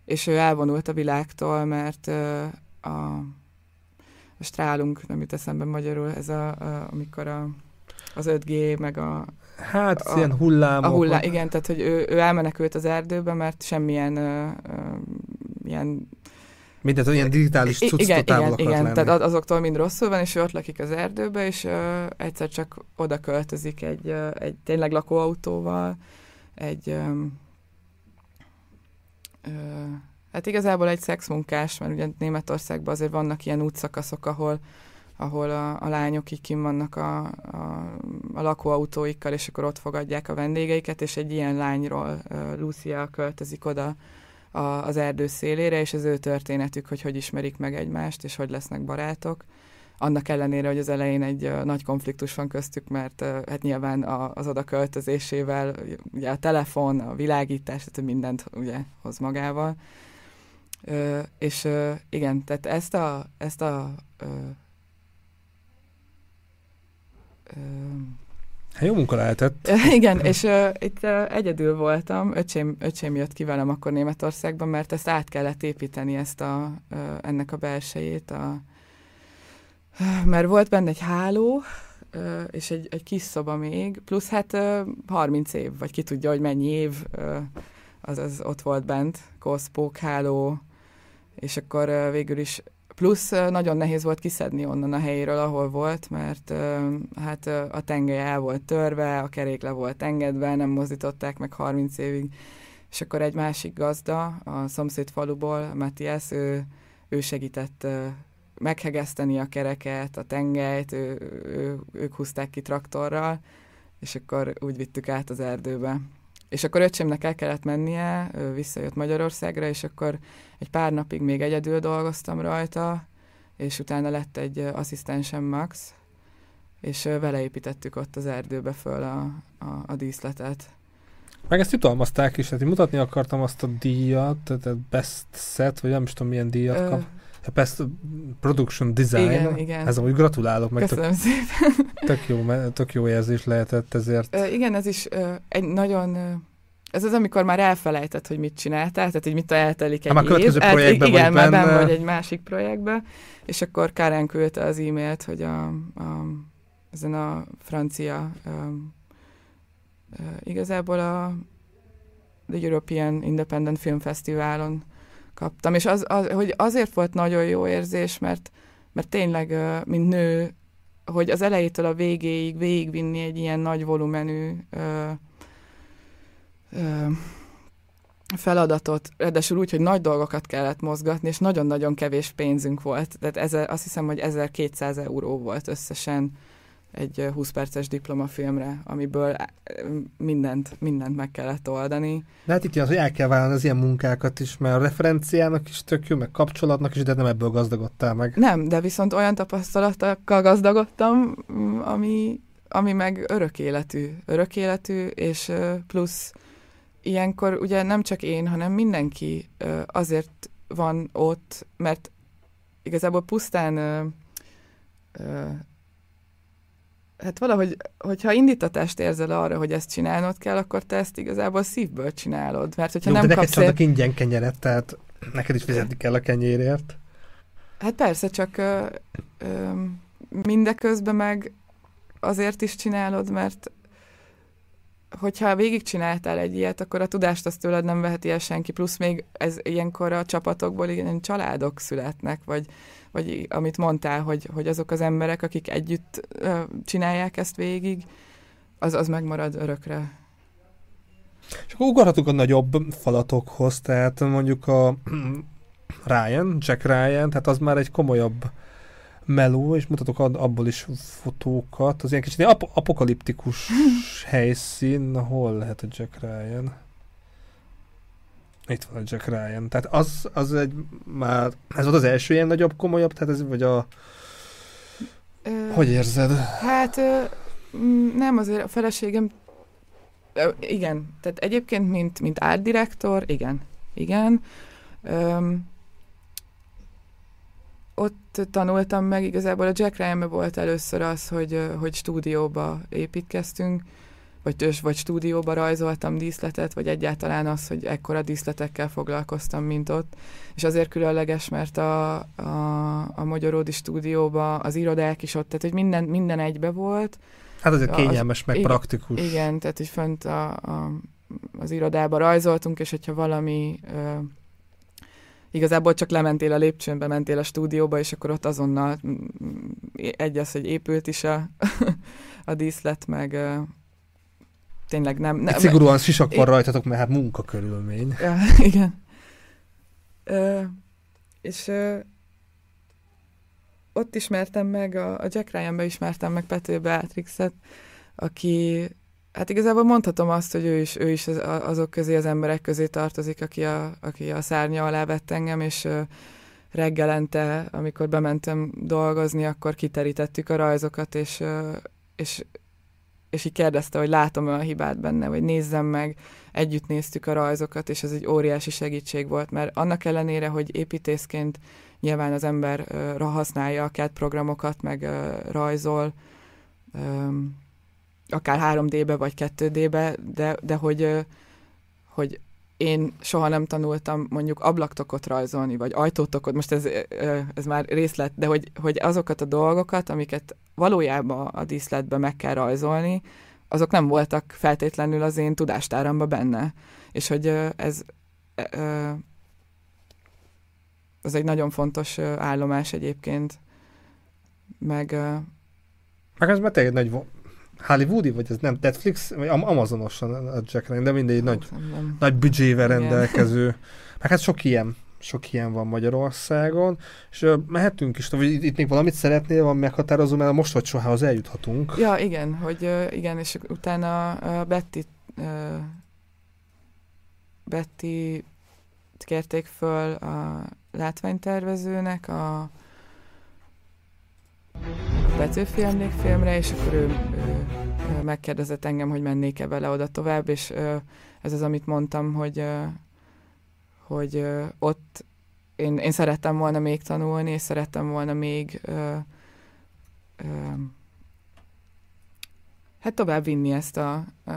és ő elvonult a világtól, mert a a strálunk, nem jut eszembe magyarul, ez a, a amikor a, az 5G, meg a... Hát, a, ilyen hullámok. A hullá, igen, tehát, hogy ő, ő elmenekült az erdőbe, mert semmilyen uh, uh, ilyen Mindent olyan digitális cucctól igen, igen, igen, lenni. tehát azoktól mind rosszul van, és ő ott lakik az erdőbe, és uh, egyszer csak oda költözik egy, uh, egy tényleg lakóautóval, egy um, Hát igazából egy szexmunkás, mert ugye Németországban azért vannak ilyen útszakaszok, ahol, ahol a, a lányok így kim vannak a, a, a lakóautóikkal, és akkor ott fogadják a vendégeiket, és egy ilyen lányról Lucia költözik oda a, az erdő szélére, és az ő történetük, hogy hogy ismerik meg egymást, és hogy lesznek barátok. Annak ellenére, hogy az elején egy nagy konfliktus van köztük, mert hát nyilván az oda költözésével ugye a telefon, a világítás, tehát mindent ugye hoz magával Ö, és ö, igen, tehát ezt a, ezt a ö, ö, Hát jó munka lehetett. Igen, és uh, itt uh, egyedül voltam, öcsém, öcsém jött ki velem akkor Németországban, mert ezt át kellett építeni, ezt a, uh, ennek a belsejét. A, mert volt benne egy háló, és egy, egy kis szoba még, plusz hát uh, 30 év, vagy ki tudja, hogy mennyi év az, az ott volt bent, koszpók, háló, és akkor végül is plusz nagyon nehéz volt kiszedni onnan a helyéről, ahol volt, mert hát a tengely el volt törve, a kerék le volt engedve, nem mozdították meg 30 évig, és akkor egy másik gazda a szomszéd faluból, Matthias, ő, ő segített meghegeszteni a kereket, a tengelyt, ő, ő, ők húzták ki traktorral, és akkor úgy vittük át az erdőbe. És akkor öcsémnek el kellett mennie, ő visszajött Magyarországra, és akkor egy pár napig még egyedül dolgoztam rajta, és utána lett egy asszisztensem Max, és vele építettük ott az erdőbe föl a, a, a díszletet. Meg ezt jutalmazták is, tehát én mutatni akartam azt a díjat, tehát best set, vagy nem is tudom milyen díjat Ö... kap. Best production design. Igen, igen. Ez amúgy gratulálok. Meg Köszönöm tök, szépen. Tök jó, tök jó érzés lehetett ezért. Ö, igen, ez is ö, egy nagyon ez az, amikor már elfelejtett, hogy mit csináltál, tehát hogy mit eltelik egy már év. Hát, igen, vagy már benne vagy egy másik projektbe, és akkor Karen küldte az e-mailt, hogy a, a, ezen a francia a, a, igazából a The European Independent Film Fesztiválon kaptam, és az, az, hogy azért volt nagyon jó érzés, mert, mert tényleg, mint nő, hogy az elejétől a végéig végigvinni egy ilyen nagy volumenű feladatot, ráadásul úgy, hogy nagy dolgokat kellett mozgatni, és nagyon-nagyon kevés pénzünk volt. Tehát ezer, azt hiszem, hogy 1200 euró volt összesen egy 20 perces diplomafilmre, amiből mindent, mindent meg kellett oldani. De hát itt az, hogy el kell vállalni az ilyen munkákat is, mert a referenciának is tök jó, meg kapcsolatnak is, de nem ebből gazdagodtál meg. Nem, de viszont olyan tapasztalatokkal gazdagodtam, ami, ami meg örök életű, örök életű, és plusz ilyenkor ugye nem csak én, hanem mindenki azért van ott, mert igazából pusztán hát valahogy, hogyha indítatást érzel arra, hogy ezt csinálnod kell, akkor te ezt igazából szívből csinálod. Mert hogyha Jó, nem de neked kapsz... neked ingyen kenyeret, tehát neked is fizetni kell a kenyérért. Hát persze, csak ö, ö, mindeközben meg azért is csinálod, mert hogyha végigcsináltál egy ilyet, akkor a tudást azt tőled nem veheti el senki, plusz még ez ilyenkor a csapatokból ilyen családok születnek, vagy, vagy amit mondtál, hogy, hogy azok az emberek, akik együtt csinálják ezt végig, az, az megmarad örökre. És akkor ugorhatunk a nagyobb falatokhoz, tehát mondjuk a Ryan, Jack Ryan, tehát az már egy komolyabb meló, és mutatok abból is fotókat. Az ilyen kicsit ap- apokaliptikus helyszín. Hol lehet a Jack Ryan? Itt van a Jack Ryan. Tehát az, az egy már, ez volt az első ilyen nagyobb, komolyabb, tehát ez vagy a... Ö, hogy érzed? Hát ö, nem, azért a feleségem ö, igen, tehát egyébként mint, mint art director, igen, igen. Öm, ott tanultam meg, igazából a Jack ryan volt először az, hogy, hogy stúdióba építkeztünk, vagy, vagy stúdióba rajzoltam díszletet, vagy egyáltalán az, hogy ekkora díszletekkel foglalkoztam, mint ott. És azért különleges, mert a, a, a Magyaródi stúdióba az irodák is ott, tehát hogy minden, minden egybe volt. Hát azért kényelmes, az, meg igen, praktikus. Igen, tehát hogy fönt a, a, az irodába rajzoltunk, és hogyha valami ö, igazából csak lementél a lépcsőn, bementél a stúdióba, és akkor ott azonnal egy az, hogy épült is a, a díszlet, meg tényleg nem... nem szigorúan sisak van rajtatok, mert hát munkakörülmény. Ja, igen. Ö, és ö, ott ismertem meg, a, a Jack Ryan-be ismertem meg Pető Beatrixet, aki Hát igazából mondhatom azt, hogy ő is, ő is az, azok közé, az emberek közé tartozik, aki a, aki a szárnya alá vett engem, és reggelente, amikor bementem dolgozni, akkor kiterítettük a rajzokat, és, és, és így kérdezte, hogy látom-e a hibát benne, vagy nézzem meg, együtt néztük a rajzokat, és ez egy óriási segítség volt, mert annak ellenére, hogy építészként nyilván az ember használja a CAD programokat, meg rajzol, akár 3D-be vagy 2D-be, de, de hogy, hogy én soha nem tanultam mondjuk ablaktokot rajzolni, vagy ajtótokot, most ez, ez már részlet, de hogy, hogy azokat a dolgokat, amiket valójában a díszletben meg kell rajzolni, azok nem voltak feltétlenül az én tudástáramban benne. És hogy ez ez egy nagyon fontos állomás egyébként, meg... Meg ez már tényleg nagy Hollywoodi, vagy ez nem Netflix, vagy Amazonos a Jack Ryan, de mindegy nagy, nem. nagy büdzsével rendelkező. Meg hát sok ilyen, sok ilyen van Magyarországon, és uh, mehetünk is, vagy itt még valamit szeretnél, van meghatározó, mert most vagy sohához eljuthatunk. Ja, igen, hogy uh, igen, és utána uh, Betty Betty kérték föl a látványtervezőnek a Petőfi emlékfilmre, és akkor ő, ő, megkérdezett engem, hogy mennék-e vele oda tovább, és ez az, amit mondtam, hogy, hogy ott én, én szerettem volna még tanulni, és szerettem volna még hát tovább vinni ezt a, a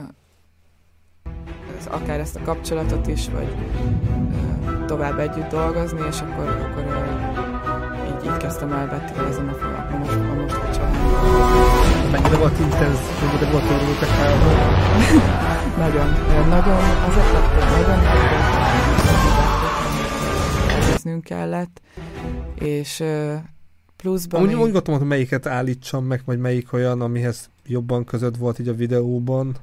ez, akár ezt a kapcsolatot is, vagy tovább együtt dolgozni, és akkor, akkor így kezdtem el betrézni a, a, most, a most a család. Mennyire volt intenz, mennyire volt örülök a Nagyon, nagyon, azok lettek, nagyon nagyon kellett, és pluszban... Úgy, még... úgy hogy melyiket állítsam meg, vagy melyik olyan, amihez jobban között volt így a videóban.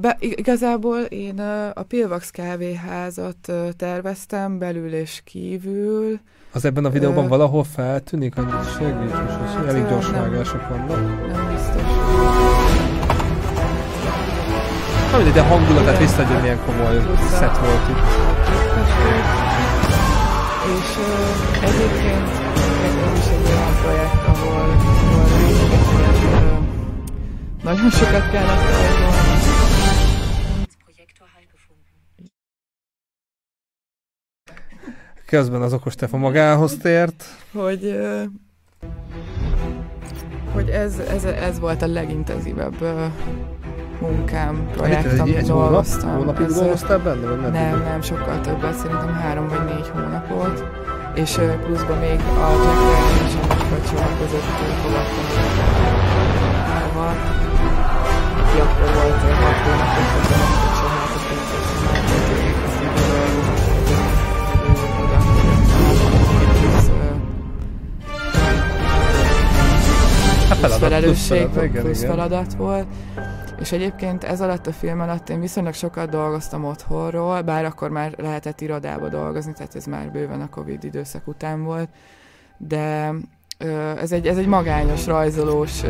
Be, igazából én a Pilvax kávéházat terveztem belül és kívül, az ebben a videóban Ö... valahol feltűnik, hogy segíts, és hát, elég gyors vágások vannak. Nem biztos. Na mindegy, de hangulatát visszaadja, milyen komoly szett volt itt. És egyébként ez is egy olyan projekt, ahol, ahol nagyon sokat kellett rajzolni. Közben az okos tefa magához tért. Hogy, hogy ez, ez, ez volt a legintenzívebb munkám, projektem, amit egy dolgoztam. Hónap, hónapig dolgoztál benne? Vagy nem, nem, sokkal többet, szerintem három vagy négy hónapot. és pluszban még a Jack Ryan és a Michael aki akkor volt a tudsz soha, azt nem plusz felelősség, plusz feladat volt. És egyébként ez alatt a film alatt én viszonylag sokat dolgoztam otthonról, bár akkor már lehetett irodába dolgozni, tehát ez már bőven a Covid időszak után volt, de ez egy, ez egy magányos, rajzolós,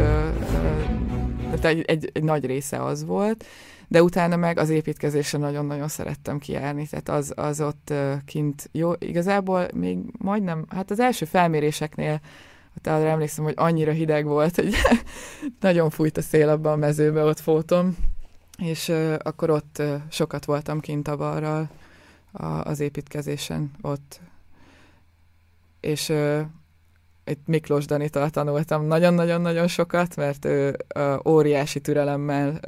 tehát egy, egy, egy nagy része az volt, de utána meg az építkezésre nagyon-nagyon szerettem kijárni, tehát az, az ott kint jó, igazából még majdnem, hát az első felméréseknél hát arra emlékszem, hogy annyira hideg volt, hogy nagyon fújt a szél abban a mezőbe, ott fótom, és akkor ott sokat voltam kint a balral az építkezésen ott. És itt Miklós Danitól tanultam nagyon-nagyon-nagyon sokat, mert ő óriási türelemmel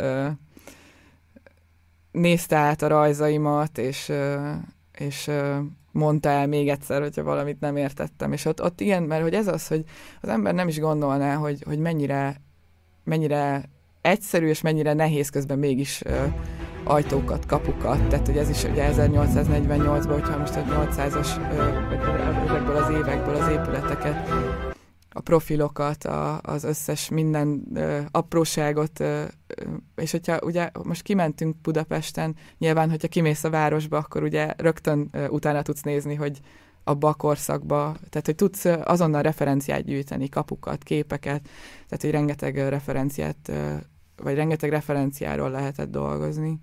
nézte át a rajzaimat, és, és mondta el még egyszer, hogyha valamit nem értettem. És ott, ott ilyen, mert hogy ez az, hogy az ember nem is gondolná, hogy, hogy mennyire, mennyire egyszerű és mennyire nehéz közben mégis uh, ajtókat, kapukat, tehát hogy ez is ugye 1848-ban, hogyha most a 800-as, vagy ezekből az évekből az épületeket a profilokat, a, az összes minden ö, apróságot, ö, és hogyha ugye most kimentünk Budapesten, nyilván, hogyha kimész a városba, akkor ugye rögtön ö, utána tudsz nézni, hogy abba a korszakba, tehát hogy tudsz azonnal referenciát gyűjteni, kapukat, képeket, tehát hogy rengeteg referenciát, vagy rengeteg referenciáról lehetett dolgozni.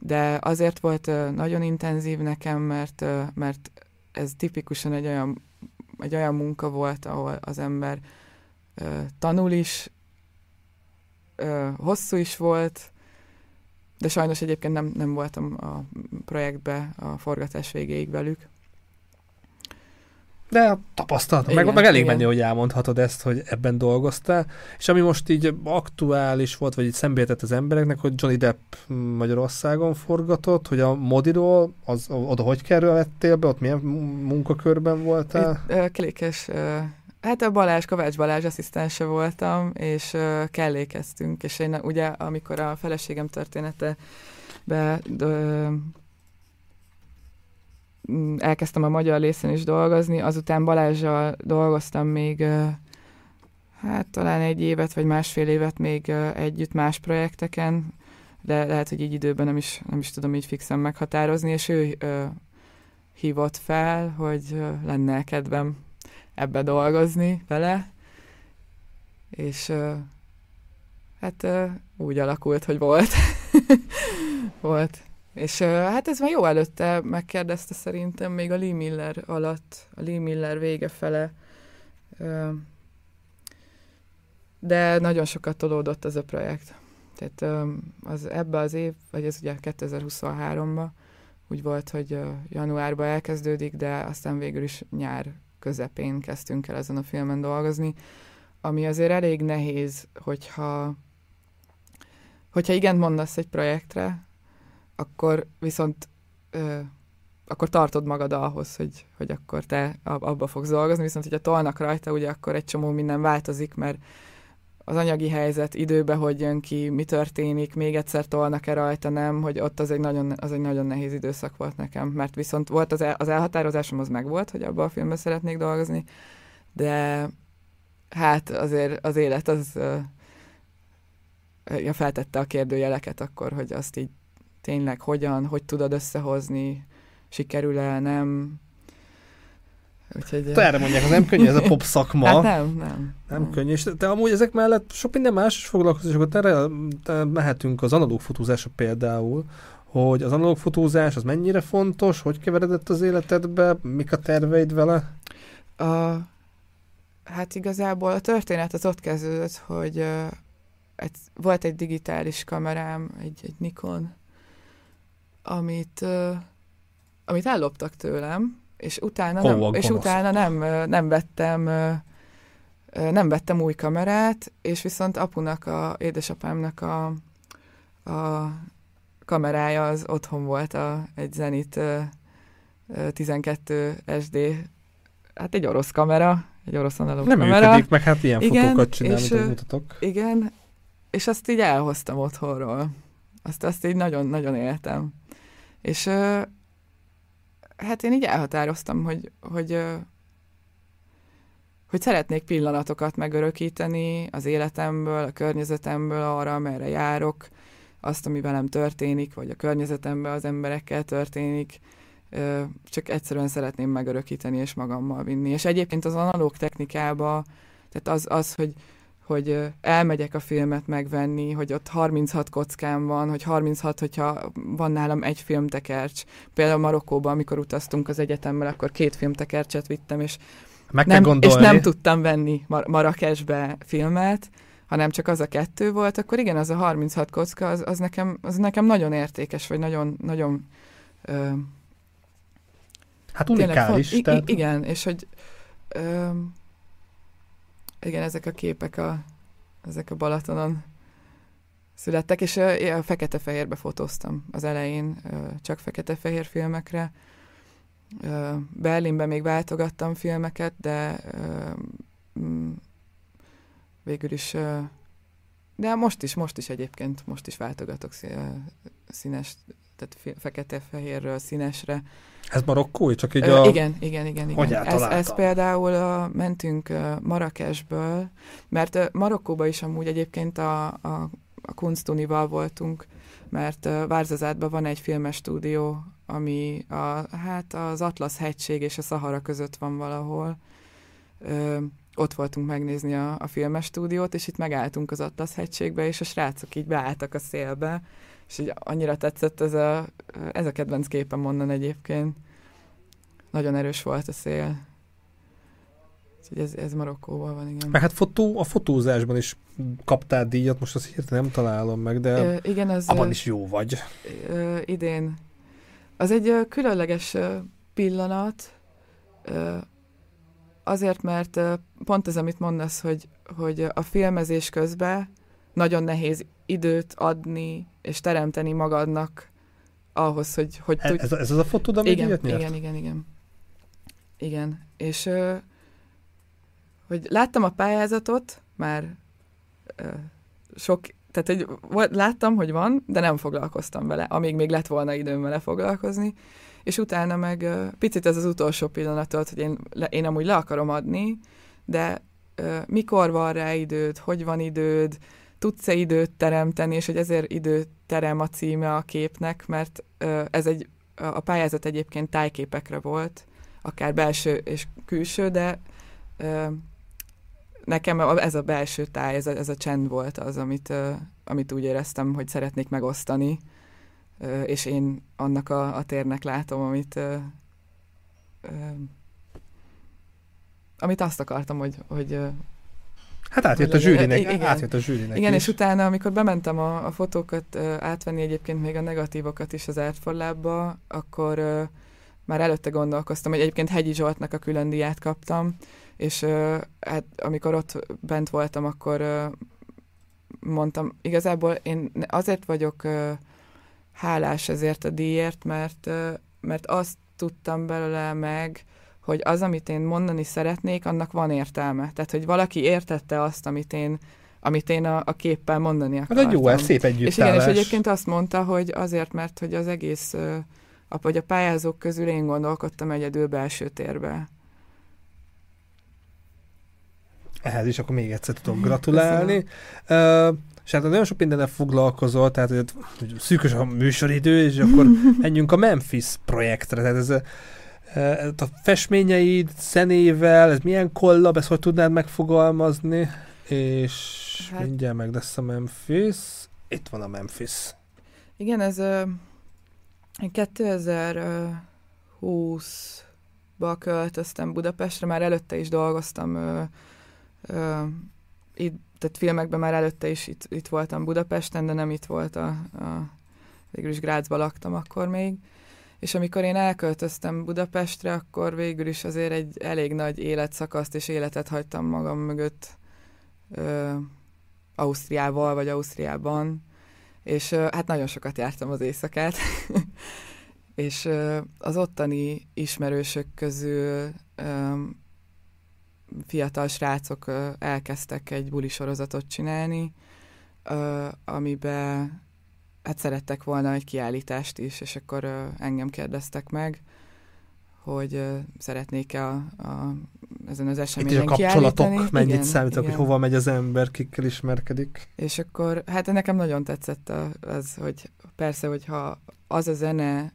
De azért volt nagyon intenzív nekem, mert, mert ez tipikusan egy olyan egy olyan munka volt, ahol az ember tanul is, hosszú is volt, de sajnos egyébként nem, nem voltam a projektbe a forgatás végéig velük. De tapasztalat, meg, meg elég igen. menni, hogy elmondhatod ezt, hogy ebben dolgoztál. És ami most így aktuális volt, vagy így szembéltett az embereknek, hogy Johnny Depp Magyarországon forgatott, hogy a Modiról, az, oda hogy kerülhettél be, ott milyen munkakörben voltál? Itt, uh, klikes, uh, hát a Balázs, Kovács Balázs asszisztense voltam, és uh, kellékeztünk, és én ugye, amikor a feleségem története be, elkezdtem a magyar részen is dolgozni, azután Balázsjal dolgoztam még hát talán egy évet, vagy másfél évet még együtt más projekteken, de lehet, hogy így időben nem is, nem is tudom így fixen meghatározni, és ő hívott fel, hogy ö, lenne kedvem ebbe dolgozni vele, és hát úgy alakult, hogy volt. volt. És hát ez már jó előtte megkérdezte szerintem, még a Lee Miller alatt, a Lee Miller vége fele. De nagyon sokat tolódott ez a projekt. Tehát az ebbe az év, vagy ez ugye 2023-ban úgy volt, hogy januárban elkezdődik, de aztán végül is nyár közepén kezdtünk el ezen a filmen dolgozni, ami azért elég nehéz, hogyha hogyha igen mondasz egy projektre, akkor viszont ö, akkor tartod magad ahhoz, hogy, hogy akkor te abba fogsz dolgozni, viszont hogyha tolnak rajta, ugye akkor egy csomó minden változik, mert az anyagi helyzet időbe, hogy jön ki, mi történik, még egyszer tolnak-e rajta, nem, hogy ott az egy nagyon, az egy nagyon nehéz időszak volt nekem, mert viszont volt az, el, az elhatározásom, az meg volt, hogy abban a filmben szeretnék dolgozni, de hát azért az élet az ja, feltette a kérdőjeleket akkor, hogy azt így tényleg hogyan, hogy tudod összehozni, sikerül-e, nem. Úgyhogy, te erre mondják, nem könnyű ez a pop szakma. Hát nem, nem. Nem, nem. könnyű. És te amúgy ezek mellett sok minden más is akkor erre mehetünk az analóg fotózásra például, hogy az analóg fotózás az mennyire fontos, hogy keveredett az életedbe, mik a terveid vele? A, hát igazából a történet az ott kezdődött, hogy uh, egy, volt egy digitális kamerám, egy, egy Nikon, amit, amit elloptak tőlem, és utána, nem, és utána nem, nem vettem nem vettem új kamerát, és viszont apunak, a, édesapámnak a, a kamerája az otthon volt, a, egy Zenit 12 SD hát egy orosz kamera, egy orosz analóg Nem kamera. működik, meg hát ilyen Igen, fotókat csinál, és, amit mutatok. Igen, és azt így elhoztam otthonról. Azt, azt így nagyon-nagyon éltem. És hát én így elhatároztam, hogy, hogy, hogy szeretnék pillanatokat megörökíteni az életemből, a környezetemből arra, amerre járok, azt, ami velem történik, vagy a környezetemben az emberekkel történik, csak egyszerűen szeretném megörökíteni és magammal vinni. És egyébként az analóg technikába, tehát az, az hogy hogy elmegyek a filmet megvenni, hogy ott 36 kockám van, hogy 36, hogyha van nálam egy filmtekercs. Például Marokkóban, amikor utaztunk az egyetemmel, akkor két filmtekercset vittem, és Meg nem, és nem tudtam venni Mar- Marrakesbe filmet, hanem csak az a kettő volt, akkor igen, az a 36 kocka, az, az, nekem, az nekem nagyon értékes, vagy nagyon, nagyon ö, Hát tényleg unikális. i- tehát... i- igen, és hogy ö, igen, ezek a képek a, ezek a Balatonon születtek, és a fekete-fehérbe fotóztam az elején, csak fekete-fehér filmekre. Berlinben még váltogattam filmeket, de mm, végül is de most is, most is egyébként, most is váltogatok színes, tehát fekete-fehérről színesre. Ez marokkói, csak így Ö, a... Igen, igen, igen. igen. Hogy ez, ez például a, mentünk Marrakesből, mert Marokkóba is amúgy egyébként a, a, a Kunstunival voltunk, mert Várzazátban van egy filmes stúdió, ami a, hát az Atlasz hegység és a Szahara között van valahol. Ö, ott voltunk megnézni a, a filmes stúdiót, és itt megálltunk az Atlasz hegységbe, és a srácok így beálltak a szélbe, és így annyira tetszett ez a, ez a kedvenc képem onnan egyébként. Nagyon erős volt a szél. Úgyhogy ez, ez Marokkóban van, igen. Meg hát fotó, a fotózásban is kaptál díjat, most azt hirtelen nem találom meg, de Ö, igen, az abban ö, is jó vagy. ö, idén. Az egy ö, különleges ö, pillanat, ö, azért, mert ö, pont ez, amit mondasz, hogy, hogy a filmezés közben nagyon nehéz időt adni és teremteni magadnak ahhoz, hogy, hogy E- tudj... Ez, ez az a fotód, ami igen, nyert? igen, igen, igen. Igen, és ö, hogy láttam a pályázatot, már ö, sok, tehát hogy volt, láttam, hogy van, de nem foglalkoztam vele, amíg még lett volna időm vele foglalkozni, és utána meg ö, picit ez az utolsó pillanat volt, hogy én, le, én amúgy le akarom adni, de mikor van rá időd, hogy van időd, tudsz-e időt teremteni, és hogy ezért időterem a címe a képnek, mert ez egy, a pályázat egyébként tájképekre volt, akár belső és külső, de nekem ez a belső táj, ez a, ez a csend volt az, amit, amit úgy éreztem, hogy szeretnék megosztani, és én annak a, a térnek látom, amit amit azt akartam, hogy, hogy Hát átjött a zsűrinek, igen. átjött a zsűrinek igen, is. és utána, amikor bementem a, a fotókat ö, átvenni, egyébként még a negatívokat is az Art for Lab-ba, akkor ö, már előtte gondolkoztam, hogy egyébként Hegyi Zsoltnak a külön díját kaptam, és ö, hát amikor ott bent voltam, akkor ö, mondtam, igazából én azért vagyok ö, hálás ezért a díjért, mert, ö, mert azt tudtam belőle meg, hogy az, amit én mondani szeretnék, annak van értelme. Tehát, hogy valaki értette azt, amit én, amit én a, a képpel mondani Ez akartam. egy jó, ez szép És igen, együttállás. és egyébként azt mondta, hogy azért, mert hogy az egész, a, vagy a pályázók közül én gondolkodtam egyedül belső térbe. Ehhez is akkor még egyszer tudok gratulálni. Uh, és hát nagyon sok mindennel foglalkozol, tehát hogy szűkös a műsoridő, és akkor menjünk a Memphis projektre. Tehát ez a, festményeid zenével, ez milyen kollab, ezt hogy tudnád megfogalmazni? És Hát- mindjárt meg lesz a Memphis. Itt van a Memphis. Igen, ez ö, én 2020-ba költöztem Budapestre, már előtte is dolgoztam, ö, ö, itt, tehát filmekben már előtte is itt, itt voltam Budapesten, de nem itt volt a, a végül is Grácsba laktam akkor még. És amikor én elköltöztem Budapestre, akkor végül is azért egy elég nagy életszakaszt és életet hagytam magam mögött ö, Ausztriával vagy Ausztriában, és ö, hát nagyon sokat jártam az éjszakát, és ö, az ottani ismerősök közül ö, fiatal srácok ö, elkezdtek egy buli sorozatot csinálni, ö, amiben hát szerettek volna egy kiállítást is, és akkor ö, engem kérdeztek meg, hogy ö, szeretnék-e a, a, ezen az Itt eseményen a kapcsolatok mennyit Igen, számítanak, hogy igen. hova megy az ember, kikkel ismerkedik. És akkor, hát nekem nagyon tetszett az, hogy persze, hogyha az a zene,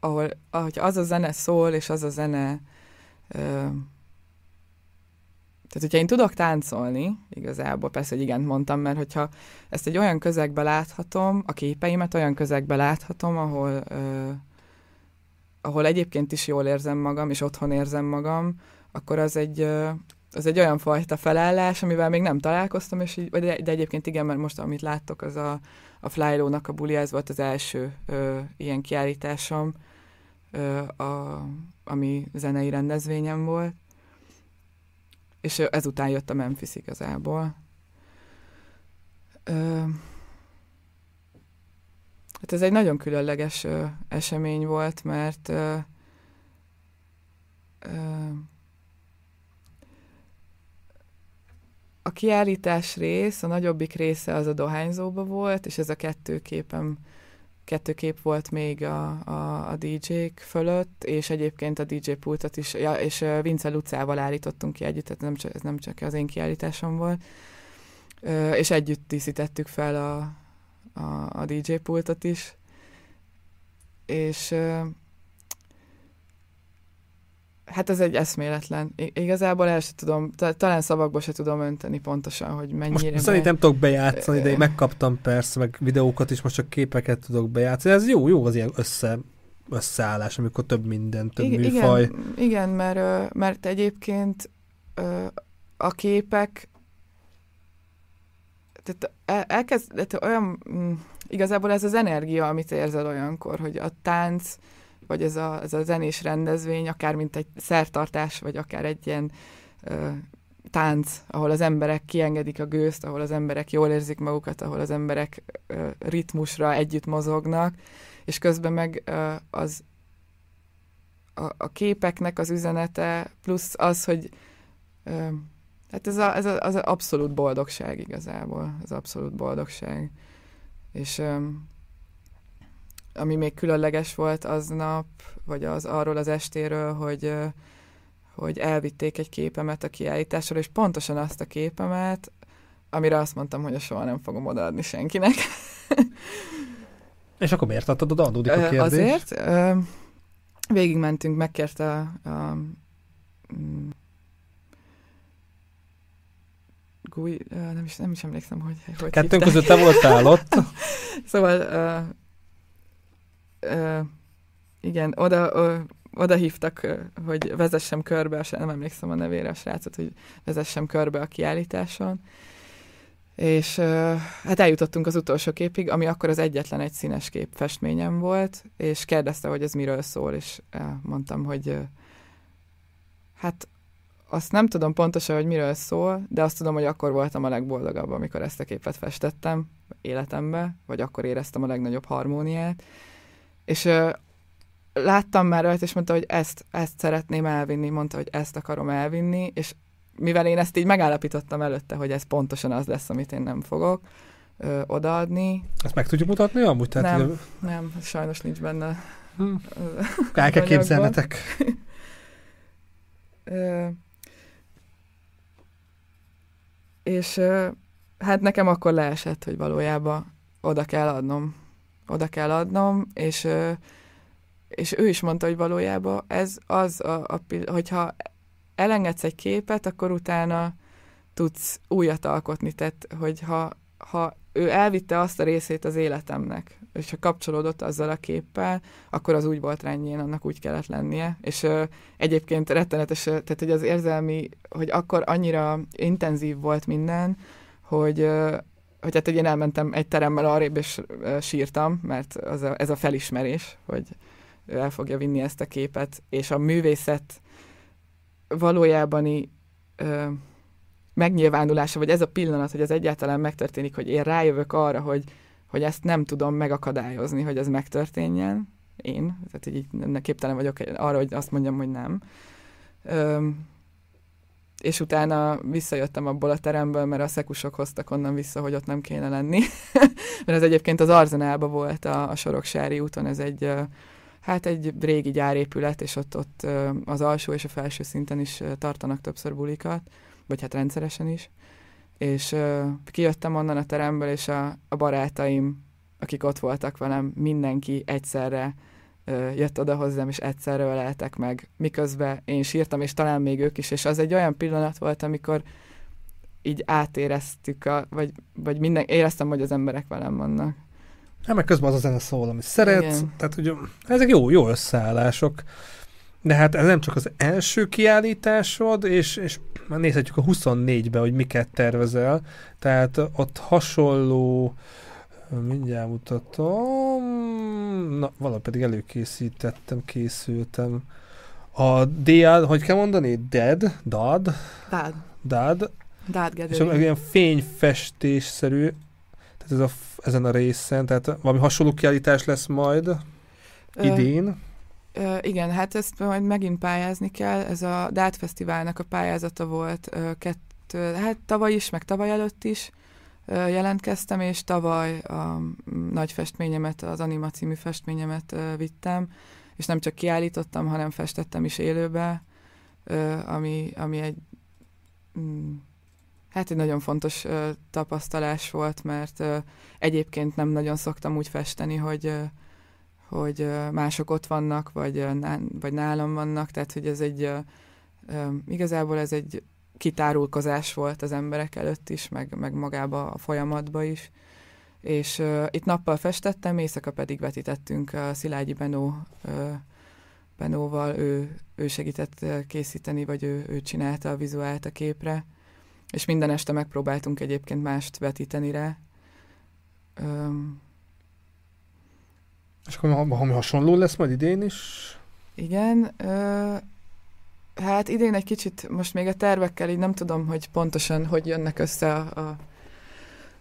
ahol, ahogy az a zene szól, és az a zene, ö, tehát hogyha én tudok táncolni, igazából persze, hogy igen mondtam, mert hogyha ezt egy olyan közegbe láthatom, a képeimet olyan közegbe láthatom, ahol, ö, ahol egyébként is jól érzem magam, és otthon érzem magam, akkor az egy, ö, az egy olyan fajta felállás, amivel még nem találkoztam, és így, de, de egyébként igen, mert most amit láttok, az a, a Flylow-nak a buli, ez volt az első ö, ilyen kiállításom, ö, a, ami zenei rendezvényem volt, és ezután jött a Memphis igazából. Ö, hát ez egy nagyon különleges ö, esemény volt, mert ö, ö, a kiállítás rész, a nagyobbik része az a dohányzóba volt, és ez a kettő képem, kettő kép volt még a, a, a DJ-k fölött, és egyébként a DJ pultot is, ja, és Vince Lucával állítottunk ki együtt, tehát nem csak, ez nem csak az én kiállításom volt, és együtt díszítettük fel a, a, a DJ pultot is, és Hát ez egy eszméletlen. I- igazából el se tudom, ta- talán szavakba se tudom önteni pontosan, hogy mennyire... Most nem tudok bejátszani, de én megkaptam persze, meg videókat is, most csak képeket tudok bejátszani. Ez jó, jó az ilyen össze, összeállás, amikor több minden, több Igen, műfaj. Igen, igen mert, mert egyébként a képek tehát el, elkezd, tehát olyan, mm, igazából ez az energia, amit érzel olyankor, hogy a tánc, vagy ez a, ez a zenés rendezvény, akár mint egy szertartás, vagy akár egy ilyen ö, tánc, ahol az emberek kiengedik a gőzt, ahol az emberek jól érzik magukat, ahol az emberek ö, ritmusra együtt mozognak, és közben meg ö, az a, a képeknek az üzenete, plusz az, hogy ö, hát ez, a, ez a, az abszolút boldogság igazából, az abszolút boldogság. És ö, ami még különleges volt aznap, vagy az arról az estéről, hogy, hogy elvitték egy képemet a kiállításról, és pontosan azt a képemet, amire azt mondtam, hogy soha nem fogom odaadni senkinek. És akkor miért adtad oda? Adódik a kérdés. Azért. Végigmentünk, megkérte a, a mm, Gui, nem is, nem is emlékszem, hogy hogy Kettőnk között te voltál ott. Szóval igen, oda, ö, oda hívtak, hogy vezessem körbe, a nem emlékszem a nevére a srácot, hogy vezessem körbe a kiállításon. És hát eljutottunk az utolsó képig, ami akkor az egyetlen egy színes kép festményem volt, és kérdezte, hogy ez miről szól, és mondtam, hogy hát azt nem tudom pontosan, hogy miről szól, de azt tudom, hogy akkor voltam a legboldogabb, amikor ezt a képet festettem életembe, vagy akkor éreztem a legnagyobb harmóniát. És ö, láttam már rajta, és mondta, hogy ezt, ezt szeretném elvinni, mondta, hogy ezt akarom elvinni, és mivel én ezt így megállapítottam előtte, hogy ez pontosan az lesz, amit én nem fogok ö, odaadni, Ezt meg tudjuk mutatni amúgy? Tehát, Nem. hogy- nem, sajnos nincs benne. Hm. ö, El kell képzelnetek. Ö, és ö, hát nekem akkor leesett, hogy valójában oda kell adnom. Oda kell adnom, és, és ő is mondta, hogy valójában ez az, a, a, hogyha elengedsz egy képet, akkor utána tudsz újat alkotni. Tehát, hogy ha, ő elvitte azt a részét az életemnek, és ha kapcsolódott azzal a képpel, akkor az úgy volt rendjén, annak úgy kellett lennie. És ö, egyébként rettenetes, tehát hogy az érzelmi, hogy akkor annyira intenzív volt minden, hogy, ö, hogy hát hogy én elmentem egy teremmel arrébb, és sírtam, mert az a, ez a felismerés, hogy ő el fogja vinni ezt a képet, és a művészet valójában megnyilvánulása, vagy ez a pillanat, hogy ez egyáltalán megtörténik, hogy én rájövök arra, hogy, hogy ezt nem tudom megakadályozni, hogy ez megtörténjen, én, tehát így képtelen vagyok arra, hogy azt mondjam, hogy nem. Ö, és utána visszajöttem abból a teremből, mert a szekusok hoztak onnan vissza, hogy ott nem kéne lenni. mert ez egyébként az Arzenálban volt a, a Soroksári úton, ez egy hát egy régi gyárépület, és ott, ott az alsó és a felső szinten is tartanak többször bulikat, vagy hát rendszeresen is. És kijöttem onnan a teremből, és a, a barátaim, akik ott voltak velem, mindenki egyszerre jött oda hozzám, és egyszerre öleltek meg, miközben én sírtam, és talán még ők is, és az egy olyan pillanat volt, amikor így átéreztük, a, vagy, vagy minden, éreztem, hogy az emberek velem vannak. Hát meg közben az a zene szól, amit szeretsz, Igen. tehát ugye ezek jó, jó összeállások. De hát ez nem csak az első kiállításod, és, és már nézhetjük a 24-be, hogy miket tervezel. Tehát ott hasonló, mindjárt mutatom, na, valahogy pedig előkészítettem, készültem. A DL, hogy kell mondani? Dead? Dad? Dad. Dad. Dad És ilyen fényfestésszerű, tehát ez a, ezen a részen, tehát valami hasonló kiállítás lesz majd idén. Ö, igen, hát ezt majd megint pályázni kell. Ez a Dát Fesztiválnak a pályázata volt ö, kettő, hát tavaly is, meg tavaly előtt is jelentkeztem, és tavaly a nagy festményemet, az Anima című festményemet vittem, és nem csak kiállítottam, hanem festettem is élőbe, ami, ami egy hát egy nagyon fontos tapasztalás volt, mert egyébként nem nagyon szoktam úgy festeni, hogy hogy mások ott vannak, vagy, vagy nálam vannak, tehát hogy ez egy igazából ez egy kitárulkozás volt az emberek előtt is, meg, meg magába a folyamatba is. És uh, itt nappal festettem, éjszaka pedig vetítettünk a Szilágyi Benó, uh, Benóval, ő, ő segített készíteni, vagy ő, ő csinálta a vizuált a képre, és minden este megpróbáltunk egyébként mást vetíteni rá. Um, és akkor valami hasonló lesz majd idén is? Igen. Hát idén egy kicsit, most még a tervekkel így nem tudom, hogy pontosan hogy jönnek össze a, a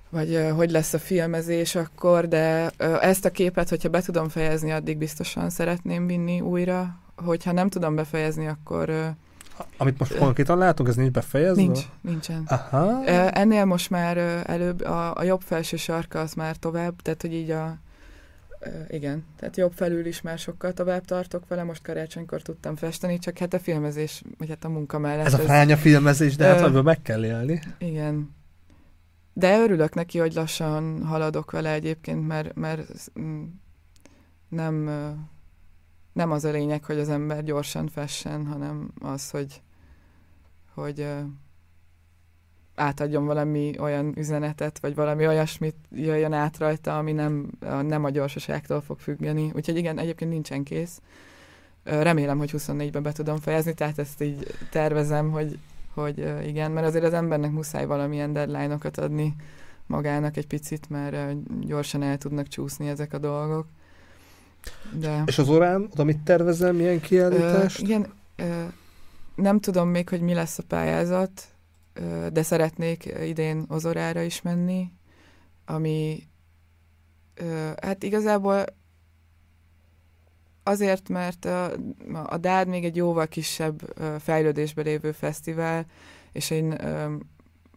vagy hogy lesz a filmezés akkor, de ezt a képet, hogyha be tudom fejezni, addig biztosan szeretném vinni újra. Hogyha nem tudom befejezni, akkor... Amit most konkrétan látunk, ez nincs befejezve? Nincs, nincsen. Aha. Ennél most már előbb a, a jobb felső sarka az már tovább, tehát hogy így a, igen, tehát jobb felül is már sokkal tovább tartok vele, most karácsonykor tudtam festeni, csak hát a filmezés, vagy hát a munka mellett. Ez a fránya filmezés, de hát uh, meg kell élni. Igen. De örülök neki, hogy lassan haladok vele egyébként, mert, mert nem, nem az a lényeg, hogy az ember gyorsan fessen, hanem az, hogy, hogy átadjon valami olyan üzenetet, vagy valami olyasmit jöjjön át rajta, ami nem, nem a gyorsaságtól fog függeni. Úgyhogy igen, egyébként nincsen kész. Remélem, hogy 24-ben be tudom fejezni, tehát ezt így tervezem, hogy, hogy igen, mert azért az embernek muszáj valamilyen deadline-okat adni magának egy picit, mert gyorsan el tudnak csúszni ezek a dolgok. De... És az orán, oda mit tervezel, milyen kiállítást? Uh, igen, uh, nem tudom még, hogy mi lesz a pályázat, de szeretnék idén Ozorára is menni, ami hát igazából azért, mert a, a DÁD még egy jóval kisebb fejlődésben lévő fesztivál, és én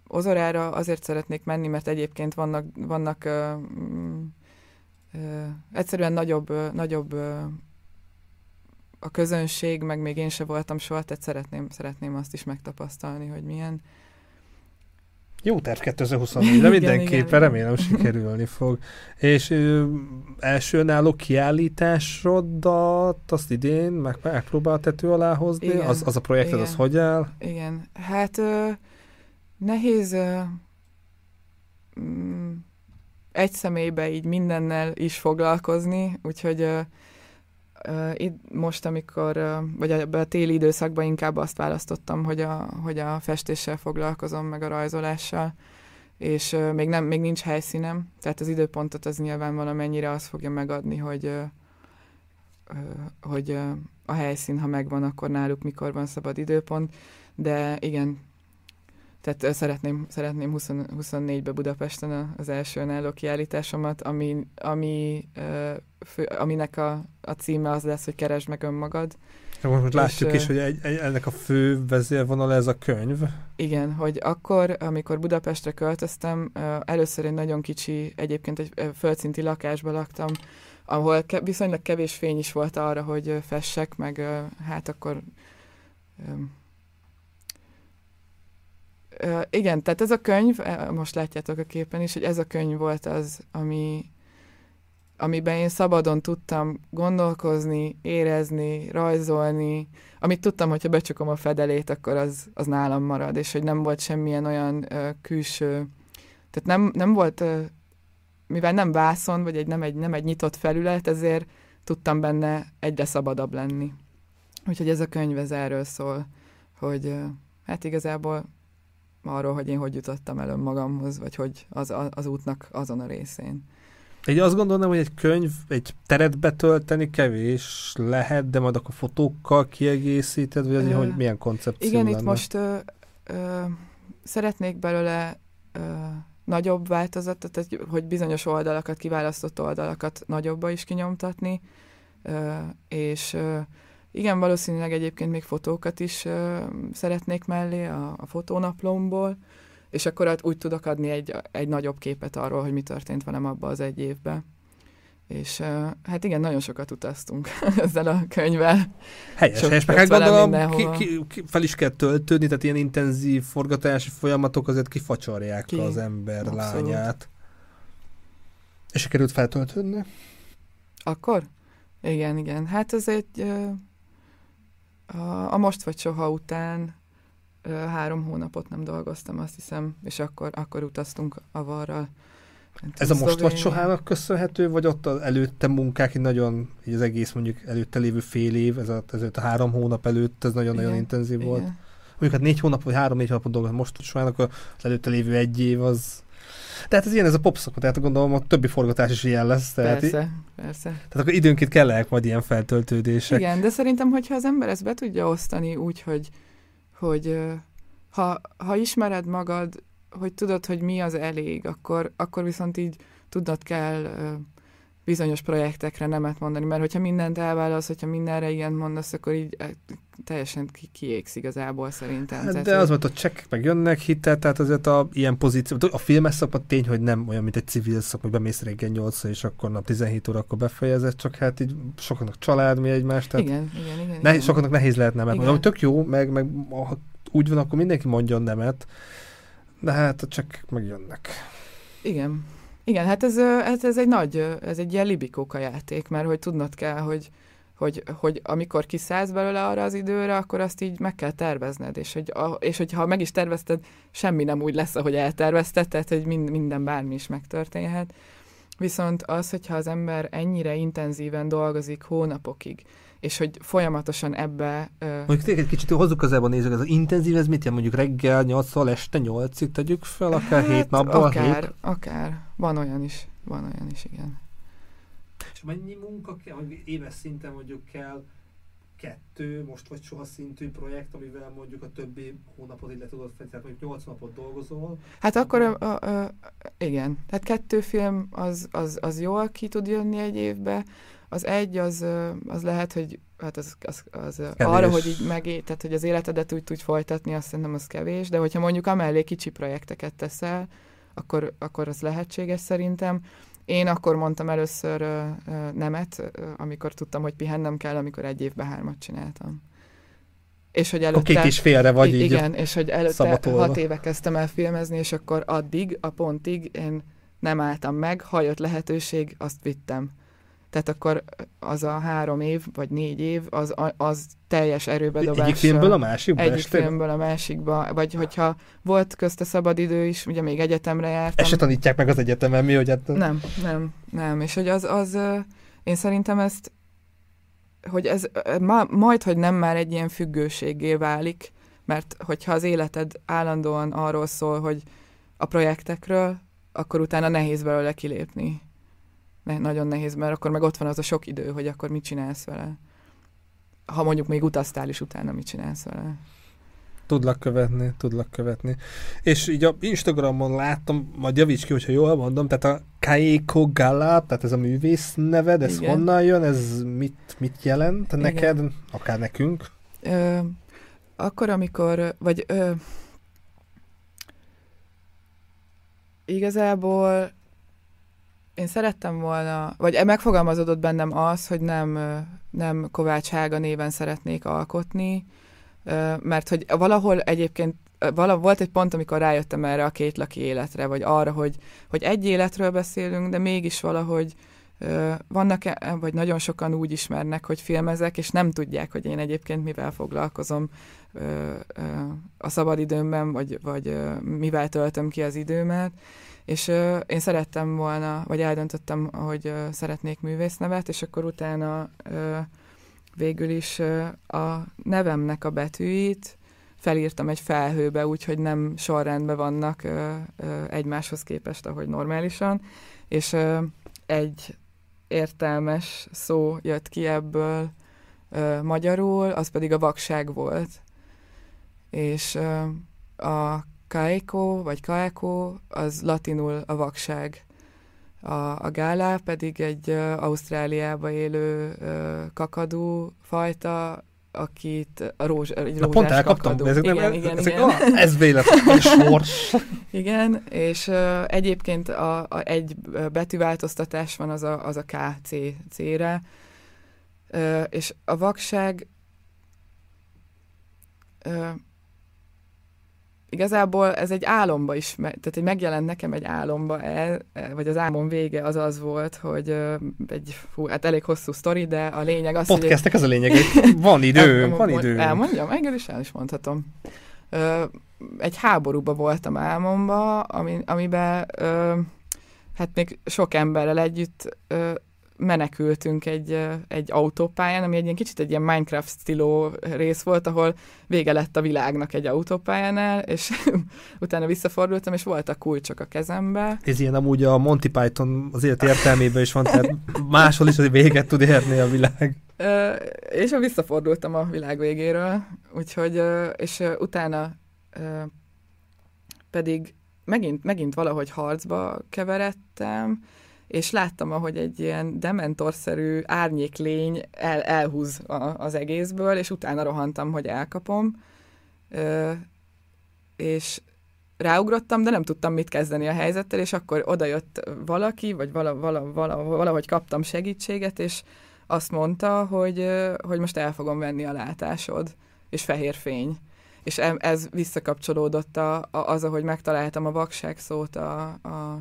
Ozorára azért szeretnék menni, mert egyébként vannak, vannak ö, ö, egyszerűen nagyobb, ö, nagyobb a közönség, meg még én se voltam soha, tehát szeretném, szeretném azt is megtapasztalni, hogy milyen, jó terv 2024-re mindenképpen, igen, remélem sikerülni fog. És ö, első önálló kiállításodat azt idén meg megpróbál tető alá hozni? Igen, az, az a projekted, igen, az hogy áll? Igen, hát ö, nehéz ö, mm, egy személybe így mindennel is foglalkozni, úgyhogy ö, itt most, amikor, vagy a, téli időszakban inkább azt választottam, hogy a, hogy a festéssel foglalkozom, meg a rajzolással, és még, nem, még nincs helyszínem, tehát az időpontot az nyilván valamennyire azt fogja megadni, hogy, hogy a helyszín, ha megvan, akkor náluk mikor van szabad időpont, de igen, tehát szeretném, szeretném 20, 24-be Budapesten az első önálló kiállításomat, ami, ami, fő, aminek a, a címe az lesz, hogy keresd meg önmagad. Most látjuk és, is, hogy egy, egy, ennek a fő vezérvonal ez a könyv. Igen, hogy akkor, amikor Budapestre költöztem, először egy nagyon kicsi, egyébként egy földszinti lakásban laktam, ahol ke- viszonylag kevés fény is volt arra, hogy fessek, meg hát akkor Igen, tehát ez a könyv, most látjátok a képen is, hogy ez a könyv volt az, ami, amiben én szabadon tudtam gondolkozni, érezni, rajzolni, amit tudtam, hogyha becsukom a fedelét, akkor az, az nálam marad, és hogy nem volt semmilyen olyan uh, külső, tehát nem, nem volt, uh, mivel nem vászon, vagy egy, nem, egy, nem egy nyitott felület, ezért tudtam benne egyre szabadabb lenni. Úgyhogy ez a könyv ez erről szól, hogy uh, hát igazából arról, hogy én hogy jutottam el önmagamhoz, vagy hogy az, az útnak azon a részén. Én azt gondolom, hogy egy könyv, egy teret betölteni kevés lehet, de majd akkor fotókkal kiegészíted, vagy ö, hogy milyen koncepció Igen, lenne? itt most ö, ö, szeretnék belőle ö, nagyobb változatot, tehát, hogy bizonyos oldalakat, kiválasztott oldalakat nagyobba is kinyomtatni, ö, és ö, igen, valószínűleg egyébként még fotókat is ö, szeretnék mellé a, a fotónaplomból, és akkor hát úgy tudok adni egy, egy nagyobb képet arról, hogy mi történt velem abban az egy évben. És hát igen, nagyon sokat utaztunk ezzel a könyvvel. Helyes, Sok helyes, meg hát gondolom ki, ki, ki, fel is kell töltődni, tehát ilyen intenzív forgatási folyamatok azért kifacsarják ki. az ember Abszolút. lányát. És sikerült feltöltődni? Akkor? Igen, igen. Hát ez egy a, a Most vagy Soha után három hónapot nem dolgoztam, azt hiszem, és akkor, akkor utaztunk avarral. Ez a most vagy sohának köszönhető, vagy ott az előtte munkák, így nagyon, így az egész mondjuk előtte lévő fél év, ez a, ez a három hónap előtt, ez nagyon-nagyon intenzív igen. volt. Mondjuk hát négy hónap, vagy három-négy hónapot dolgoztam most sohának, az előtte lévő egy év az tehát ez ilyen, ez a popszakot, tehát gondolom, a többi forgatás is ilyen lesz. Tehát persze, í- persze. Tehát akkor időnként kell majd ilyen feltöltődések. Igen, de szerintem, hogyha az ember ezt be tudja osztani úgy, hogy, hogy ha, ha ismered magad, hogy tudod, hogy mi az elég, akkor, akkor viszont így tudnod kell bizonyos projektekre nemet mondani, mert hogyha mindent elválasz, hogyha mindenre igen mondasz, akkor így teljesen ki, kiégsz igazából szerintem. Hát, de az, hogy a csekkek meg jönnek hitel, tehát azért a ilyen pozíció, a filmes szakma tény, hogy nem olyan, mint egy civil szakma, hogy bemész reggel 8 és akkor nap 17 órakor befejezed, csak hát így sokaknak család mi egymást. Tehát igen, igen, igen, nehéz, igen. Sokaknak nehéz lehet nemet mondani. Tök jó, meg, meg úgy van, akkor mindenki mondjon nemet, de hát csak megjönnek. Igen. Igen, hát ez, ez, ez egy nagy, ez egy ilyen libikóka játék, mert hogy tudnod kell, hogy, hogy, hogy amikor kiszállsz belőle arra az időre, akkor azt így meg kell tervezned, és, hogy, és hogyha meg is tervezted, semmi nem úgy lesz, ahogy eltervezted, tehát hogy mind, minden bármi is megtörténhet. Viszont az, hogyha az ember ennyire intenzíven dolgozik hónapokig, és hogy folyamatosan ebbe... Uh... Mondjuk egy kicsit hozzuk közelben nézzük, ez az intenzív, ez mit jelent? Mondjuk reggel 8-szal, este 8-ig tegyük fel, akár hát, 7 napban? Akár, hét? akár. Van olyan is, van olyan is, igen. És mennyi munka kell, hogy éves szinten mondjuk kell kettő, most vagy soha szintű projekt, amivel mondjuk a többi hónapot így le tudod fedni, tehát mondjuk 8 napot dolgozol. Hát akkor, a, a, a, igen, tehát kettő film az, az, az jól ki tud jönni egy évbe, az egy, az, az lehet, hogy hát az, az, az arra, hogy így megé, tehát hogy az életedet úgy tudj folytatni, azt szerintem az kevés, de hogyha mondjuk amellé kicsi projekteket teszel, akkor, akkor az lehetséges szerintem. Én akkor mondtam először uh, nemet, uh, amikor tudtam, hogy pihennem kell, amikor egy évben hármat csináltam. És hogy előtte... Két is félre vagy így Igen, és hogy előtte szabatolva. hat éve kezdtem el filmezni, és akkor addig, a pontig én nem álltam meg, ha jött lehetőség, azt vittem tehát akkor az a három év, vagy négy év, az, az teljes erőbedobás. Egyik filmből a másikba? Egyik este? filmből a másikba, vagy hogyha volt közte szabadidő is, ugye még egyetemre jártam. Ezt se tanítják meg az egyetemen, mi, hogy hát... Nem, nem, nem, és hogy az, az én szerintem ezt, hogy ez ma, majd, hogy nem már egy ilyen függőségé válik, mert hogyha az életed állandóan arról szól, hogy a projektekről, akkor utána nehéz belőle kilépni ne, nagyon nehéz, mert akkor meg ott van az a sok idő, hogy akkor mit csinálsz vele. Ha mondjuk még utaztál is utána, mit csinálsz vele. Tudlak követni, tudlak követni. És így a Instagramon láttam, majd javíts ki, hogyha jól mondom, tehát a Kaiko Gala, tehát ez a művész neved, ez Igen. honnan jön, ez mit, mit jelent Igen. neked, akár nekünk? Ö, akkor, amikor, vagy ö, igazából én szerettem volna, vagy megfogalmazódott bennem az, hogy nem, nem Kovács Hága néven szeretnék alkotni, mert hogy valahol egyébként vala, volt egy pont, amikor rájöttem erre a két laki életre, vagy arra, hogy, hogy egy életről beszélünk, de mégis valahogy vannak, -e, vagy nagyon sokan úgy ismernek, hogy filmezek, és nem tudják, hogy én egyébként mivel foglalkozom a szabadidőmben, vagy, vagy mivel töltöm ki az időmet, és én szerettem volna, vagy eldöntöttem, hogy szeretnék művésznevet, és akkor utána végül is a nevemnek a betűit felírtam egy felhőbe, úgyhogy nem sorrendben vannak egymáshoz képest, ahogy normálisan, és egy értelmes szó jött ki ebből magyarul, az pedig a vakság volt. És a kaeko, vagy kaeko, az latinul a vakság. A, a gálá pedig egy uh, Ausztráliába élő uh, kakadú fajta, akit a rózs, egy rózsás pont elkaptam, kakadú. ezek igen, nem, igen, ezek, igen. Ah, ez véletlen, sors. igen, és uh, egyébként a, a, egy betűváltoztatás van az a, az a KC C-re, uh, és a vakság uh, igazából ez egy álomba is, tehát egy megjelent nekem egy álomba el, e, vagy az álmom vége az az volt, hogy egy, fú, hát elég hosszú sztori, de a lényeg az, Podcastek hogy... az a lényeg, van idő, van idő. Elmondjam, engem is el is mondhatom. Egy háborúba voltam álmomba, ami, amiben hát még sok emberrel együtt menekültünk egy, egy autópályán, ami egy ilyen kicsit egy ilyen Minecraft stíló rész volt, ahol vége lett a világnak egy autópályánál, és utána visszafordultam, és voltak kulcsok a kezembe. Ez ilyen amúgy a Monty Python az élet értelmében is van, tehát máshol is az véget tud érni a világ. és visszafordultam a világ végéről, úgyhogy, és utána pedig megint, megint valahogy harcba keveredtem, és láttam, ahogy egy ilyen dementorszerű árnyéklény el, elhúz a, az egészből, és utána rohantam, hogy elkapom, ö, és ráugrottam, de nem tudtam mit kezdeni a helyzettel, és akkor odajött valaki, vagy vala, vala, vala, valahogy kaptam segítséget, és azt mondta, hogy, hogy most el fogom venni a látásod, és fehér fény. És ez visszakapcsolódott a, a, az, ahogy megtaláltam a vakság szót a, a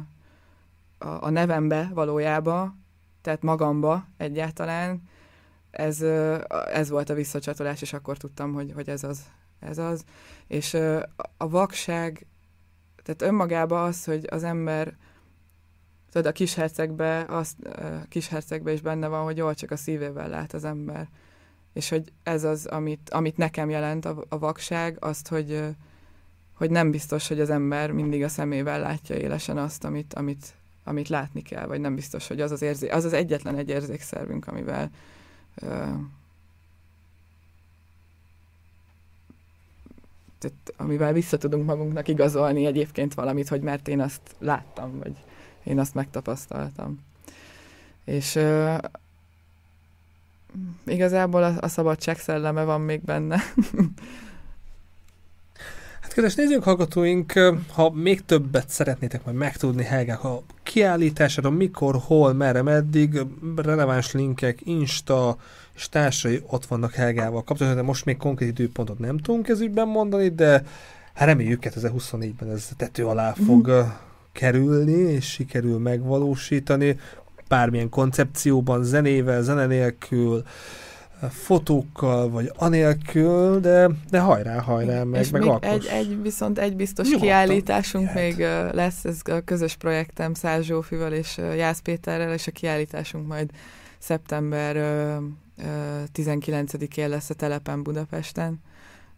a, a nevembe valójába, tehát magamba egyáltalán, ez, ez volt a visszacsatolás, és akkor tudtam, hogy, hogy ez az. Ez az. És a vakság, tehát önmagában az, hogy az ember, tudod, a kishercegbe, az, a kishercegbe is benne van, hogy jól csak a szívével lát az ember. És hogy ez az, amit, amit nekem jelent a, a vakság, azt, hogy, hogy nem biztos, hogy az ember mindig a szemével látja élesen azt, amit, amit, amit látni kell, vagy nem biztos, hogy az az, érzé- az, az egyetlen egy érzékszervünk, amivel ö, tehát, amivel vissza tudunk magunknak igazolni egyébként valamit, hogy mert én azt láttam, vagy én azt megtapasztaltam. És ö, igazából a, a szabadság szelleme van még benne. Kedves nézők, hallgatóink, ha még többet szeretnétek majd megtudni Helgák a kiállítására, mikor, hol, merre, meddig, releváns linkek, Insta és társai ott vannak Helgával kapcsolatban, de most még konkrét időpontot nem tudunk ez ügyben mondani, de hát reméljük 2024-ben ez tető alá fog mm. kerülni, és sikerül megvalósítani, bármilyen koncepcióban, zenével, zene nélkül, fotókkal, vagy anélkül, de, de hajrá, hajrá, meg, és meg még egy, egy, viszont egy biztos Nyugodtan. kiállításunk jöhet. még lesz, ez a közös projektem Száz Zsófival és Jász Péterrel, és a kiállításunk majd szeptember 19-én lesz a telepen Budapesten.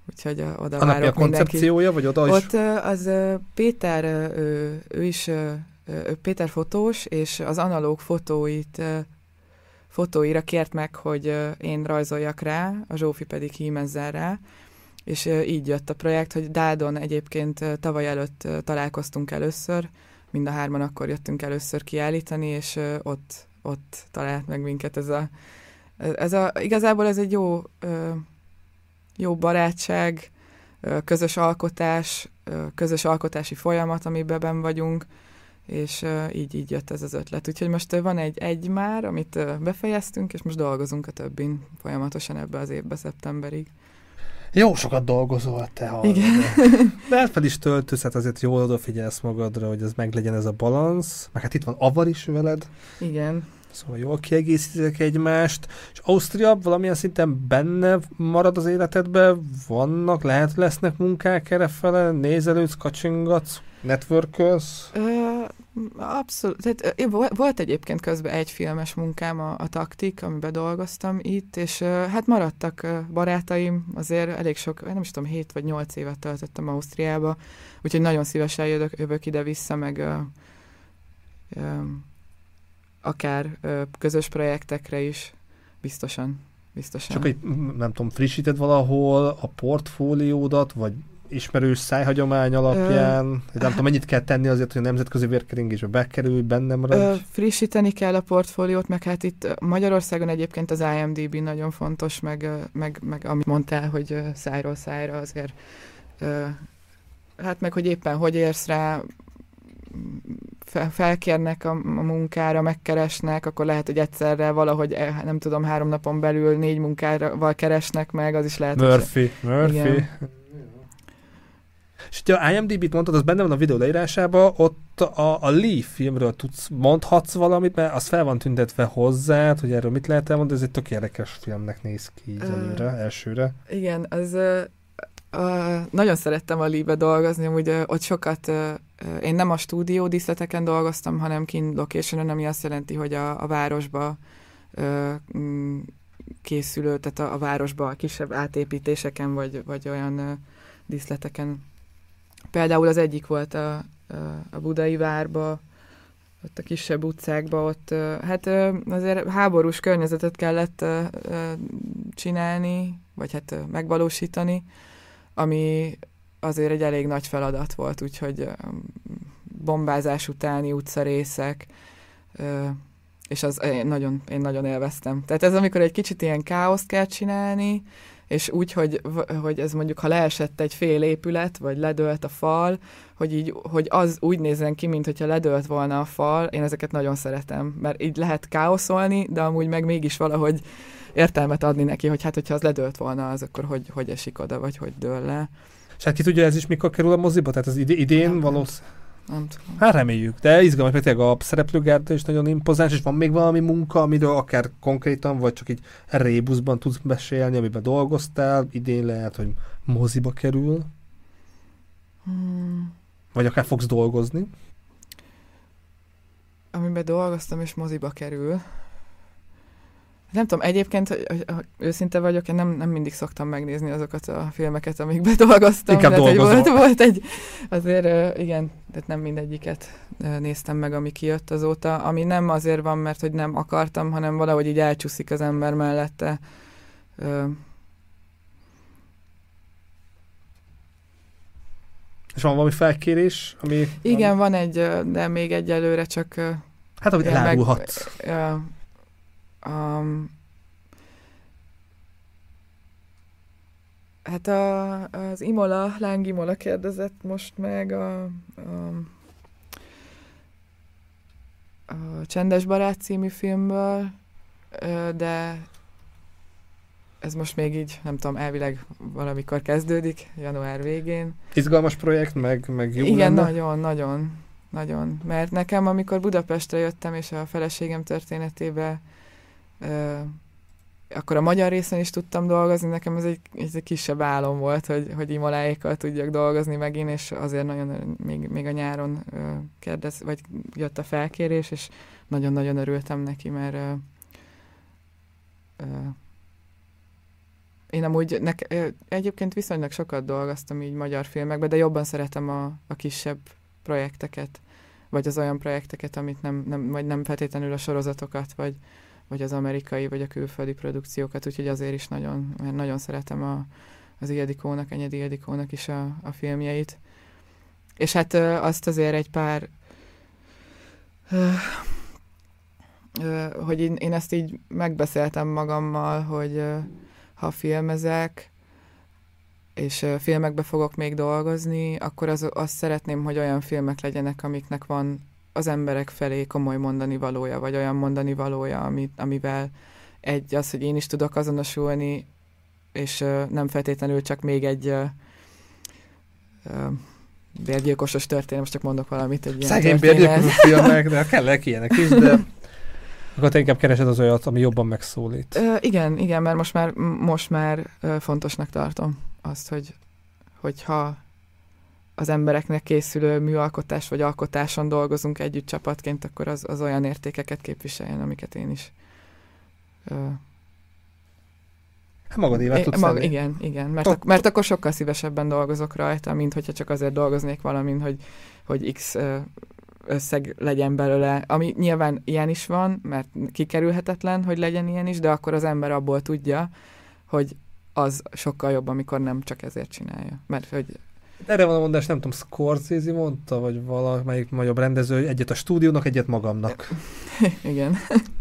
Úgyhogy oda a várok a koncepciója, vagy oda is? Ott az Péter, ő, ő is ő Péter fotós, és az analóg fotóit fotóira kért meg, hogy én rajzoljak rá, a Zsófi pedig hímezzen rá, és így jött a projekt, hogy Dádon egyébként tavaly előtt találkoztunk először, mind a hárman akkor jöttünk először kiállítani, és ott, ott talált meg minket ez a, ez a igazából ez egy jó, jó barátság, közös alkotás, közös alkotási folyamat, amiben ben vagyunk, és így, így jött ez az ötlet. Úgyhogy most van egy egy már, amit befejeztünk, és most dolgozunk a többin folyamatosan ebbe az évbe, szeptemberig. Jó sokat dolgozol te, ha. Igen. De fel is töltősz, hát azért jól odafigyelsz magadra, hogy ez meglegyen ez a balansz. Meg hát itt van Avar is veled. Igen. Szóval jól kiegészítek egymást. És Ausztria valamilyen szinten benne marad az életedben? Vannak, lehet lesznek munkák erre fele? Nézelődsz, kacsingatsz, networkölsz? Abszolút. Tehát, volt egyébként közben egy filmes munkám, a, a Taktik, amiben dolgoztam itt, és hát maradtak barátaim, azért elég sok, nem is tudom, 7 vagy 8 évet töltöttem Ausztriába, úgyhogy nagyon szívesen jövök, jövök ide-vissza, meg akár közös projektekre is, biztosan. biztosan. Csak egy, nem tudom, frissíted valahol a portfóliódat, vagy ismerős szájhagyomány alapján? Ö, nem tudom, mennyit kell tenni azért, hogy a nemzetközi vérkeringésbe bekerülj, benne maradj? Ö, frissíteni kell a portfóliót, meg hát itt Magyarországon egyébként az IMDB nagyon fontos, meg, meg, meg amit mondtál, hogy szájról szájra azért ö, hát meg, hogy éppen hogy érsz rá, felkérnek a, munkára, megkeresnek, akkor lehet, hogy egyszerre valahogy, eh, nem tudom, három napon belül négy munkával keresnek meg, az is lehet. Murphy, hogy... Murphy. Igen. És ugye a IMDb-t mondtad, az benne van a videó leírásában, ott a, a Lee filmről tudsz, mondhatsz valamit, mert az fel van tüntetve hozzá, hogy erről mit lehet elmondani, ez egy tök érdekes filmnek néz ki így uh, előre, elsőre. Igen, az uh, uh, nagyon szerettem a Lee-be dolgozni, hogy uh, ott sokat, uh, én nem a stúdió díszleteken dolgoztam, hanem kin location ami azt jelenti, hogy a, a városba uh, készülő, tehát a, a városba a kisebb átépítéseken, vagy, vagy olyan uh, díszleteken Például az egyik volt a, a budai várba, ott a kisebb utcákba, ott hát azért háborús környezetet kellett csinálni, vagy hát megvalósítani, ami azért egy elég nagy feladat volt, úgyhogy bombázás utáni utcarészek, és az én nagyon, én nagyon élveztem. Tehát ez amikor egy kicsit ilyen káoszt kell csinálni, és úgy, hogy, hogy ez mondjuk, ha leesett egy fél épület, vagy ledőlt a fal, hogy, így, hogy az úgy nézzen ki, mint hogyha ledőlt volna a fal, én ezeket nagyon szeretem, mert így lehet káoszolni, de amúgy meg mégis valahogy értelmet adni neki, hogy hát, hogyha az ledőlt volna, az akkor hogy, hogy esik oda, vagy hogy dől le. És hát ki tudja, ez is mikor kerül a moziba? Tehát az idén valószínűleg nem tudom. Hát reméljük, de izgalmas, mert tényleg a szereplőgárda is nagyon impozáns, és van még valami munka, amiről akár konkrétan, vagy csak így rébuszban tudsz besélni, amiben dolgoztál, idén lehet, hogy moziba kerül. Hmm. Vagy akár fogsz dolgozni. Amiben dolgoztam, és moziba kerül. Nem tudom, egyébként, hogy, őszinte vagyok, én nem, nem mindig szoktam megnézni azokat a filmeket, amikbe dolgoztam. Inkább tehát, hogy volt, volt egy, azért igen, tehát nem mindegyiket néztem meg, ami kijött azóta, ami nem azért van, mert hogy nem akartam, hanem valahogy így elcsúszik az ember mellette. És van valami felkérés, ami... Igen, van, van egy, de még egyelőre csak... Hát, amit elárulhatsz. Meg, Um, hát a, az Imola, Láng Imola kérdezett most meg a, a, a Csendes Barát című filmből, de ez most még így, nem tudom, elvileg valamikor kezdődik, január végén. Izgalmas projekt, meg, meg jó Igen, lenne? nagyon, nagyon, nagyon. Mert nekem, amikor Budapestre jöttem, és a feleségem történetébe akkor a magyar részen is tudtam dolgozni, nekem ez egy, ez egy kisebb álom volt, hogy, hogy Imoláékkal tudjak dolgozni megint, és azért nagyon, még, még a nyáron kérdez, vagy jött a felkérés, és nagyon-nagyon örültem neki, mert ö, ö, én amúgy nek, egyébként viszonylag sokat dolgoztam így magyar filmekben, de jobban szeretem a, a kisebb projekteket, vagy az olyan projekteket, amit nem, nem, vagy nem feltétlenül a sorozatokat, vagy, vagy az amerikai, vagy a külföldi produkciókat, úgyhogy azért is nagyon, mert nagyon szeretem a, az Ildikónak, Enyedi Ildikónak is a, a filmjeit. És hát azt azért egy pár hogy én, én ezt így megbeszéltem magammal, hogy ha filmezek, és filmekbe fogok még dolgozni, akkor az, azt szeretném, hogy olyan filmek legyenek, amiknek van az emberek felé komoly mondani valója, vagy olyan mondani valója, amit, amivel egy az, hogy én is tudok azonosulni, és nem feltétlenül csak még egy bérgyilkosos történet, most csak mondok valamit. Egy ilyen Szegény bérgyilkosos filmek, de kellek ilyenek is, de akkor te inkább keresed az olyat, ami jobban megszólít. Ö, igen, igen, mert most már, most már fontosnak tartom azt, hogy, hogyha az embereknek készülő műalkotás vagy alkotáson dolgozunk együtt csapatként, akkor az, az olyan értékeket képviseljen, amiket én is ö, Hát magadévá tudsz mag, Igen, igen, mert, ak- mert akkor sokkal szívesebben dolgozok rajta, mint hogyha csak azért dolgoznék valamin, hogy, hogy X összeg legyen belőle, ami nyilván ilyen is van, mert kikerülhetetlen, hogy legyen ilyen is, de akkor az ember abból tudja, hogy az sokkal jobb, amikor nem csak ezért csinálja. Mert hogy erre van a mondás, nem tudom, Scorsese mondta, vagy valamelyik nagyobb rendező, egyet a stúdiónak, egyet magamnak. igen.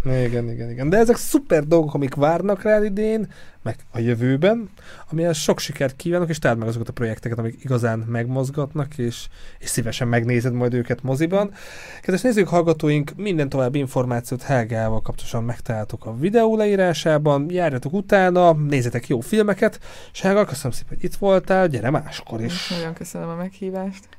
igen, igen, igen. De ezek szuper dolgok, amik várnak rá idén, meg a jövőben, amihez sok sikert kívánok, és találd meg azokat a projekteket, amik igazán megmozgatnak, és, és szívesen megnézed majd őket moziban. Kedves nézők, hallgatóink, minden további információt Helgával kapcsolatban megtaláltok a videó leírásában, járjatok utána, nézzetek jó filmeket, és Helga, köszönöm szépen, hogy itt voltál, gyere máskor is. Nagyon köszönöm a meghívást.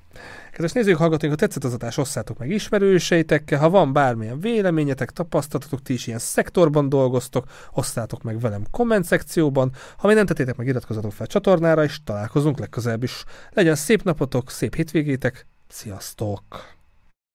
Kedves nézők, hallgatóink, ha tetszett az adás, osszátok meg ismerőseitekkel, ha van bármilyen véleményetek, tapasztalatotok, ti is ilyen szektorban dolgoztok, osszátok meg velem komment szekcióban, ha még nem tettétek meg, iratkozzatok fel a csatornára, és találkozunk legközelebb is. Legyen szép napotok, szép hétvégétek, sziasztok!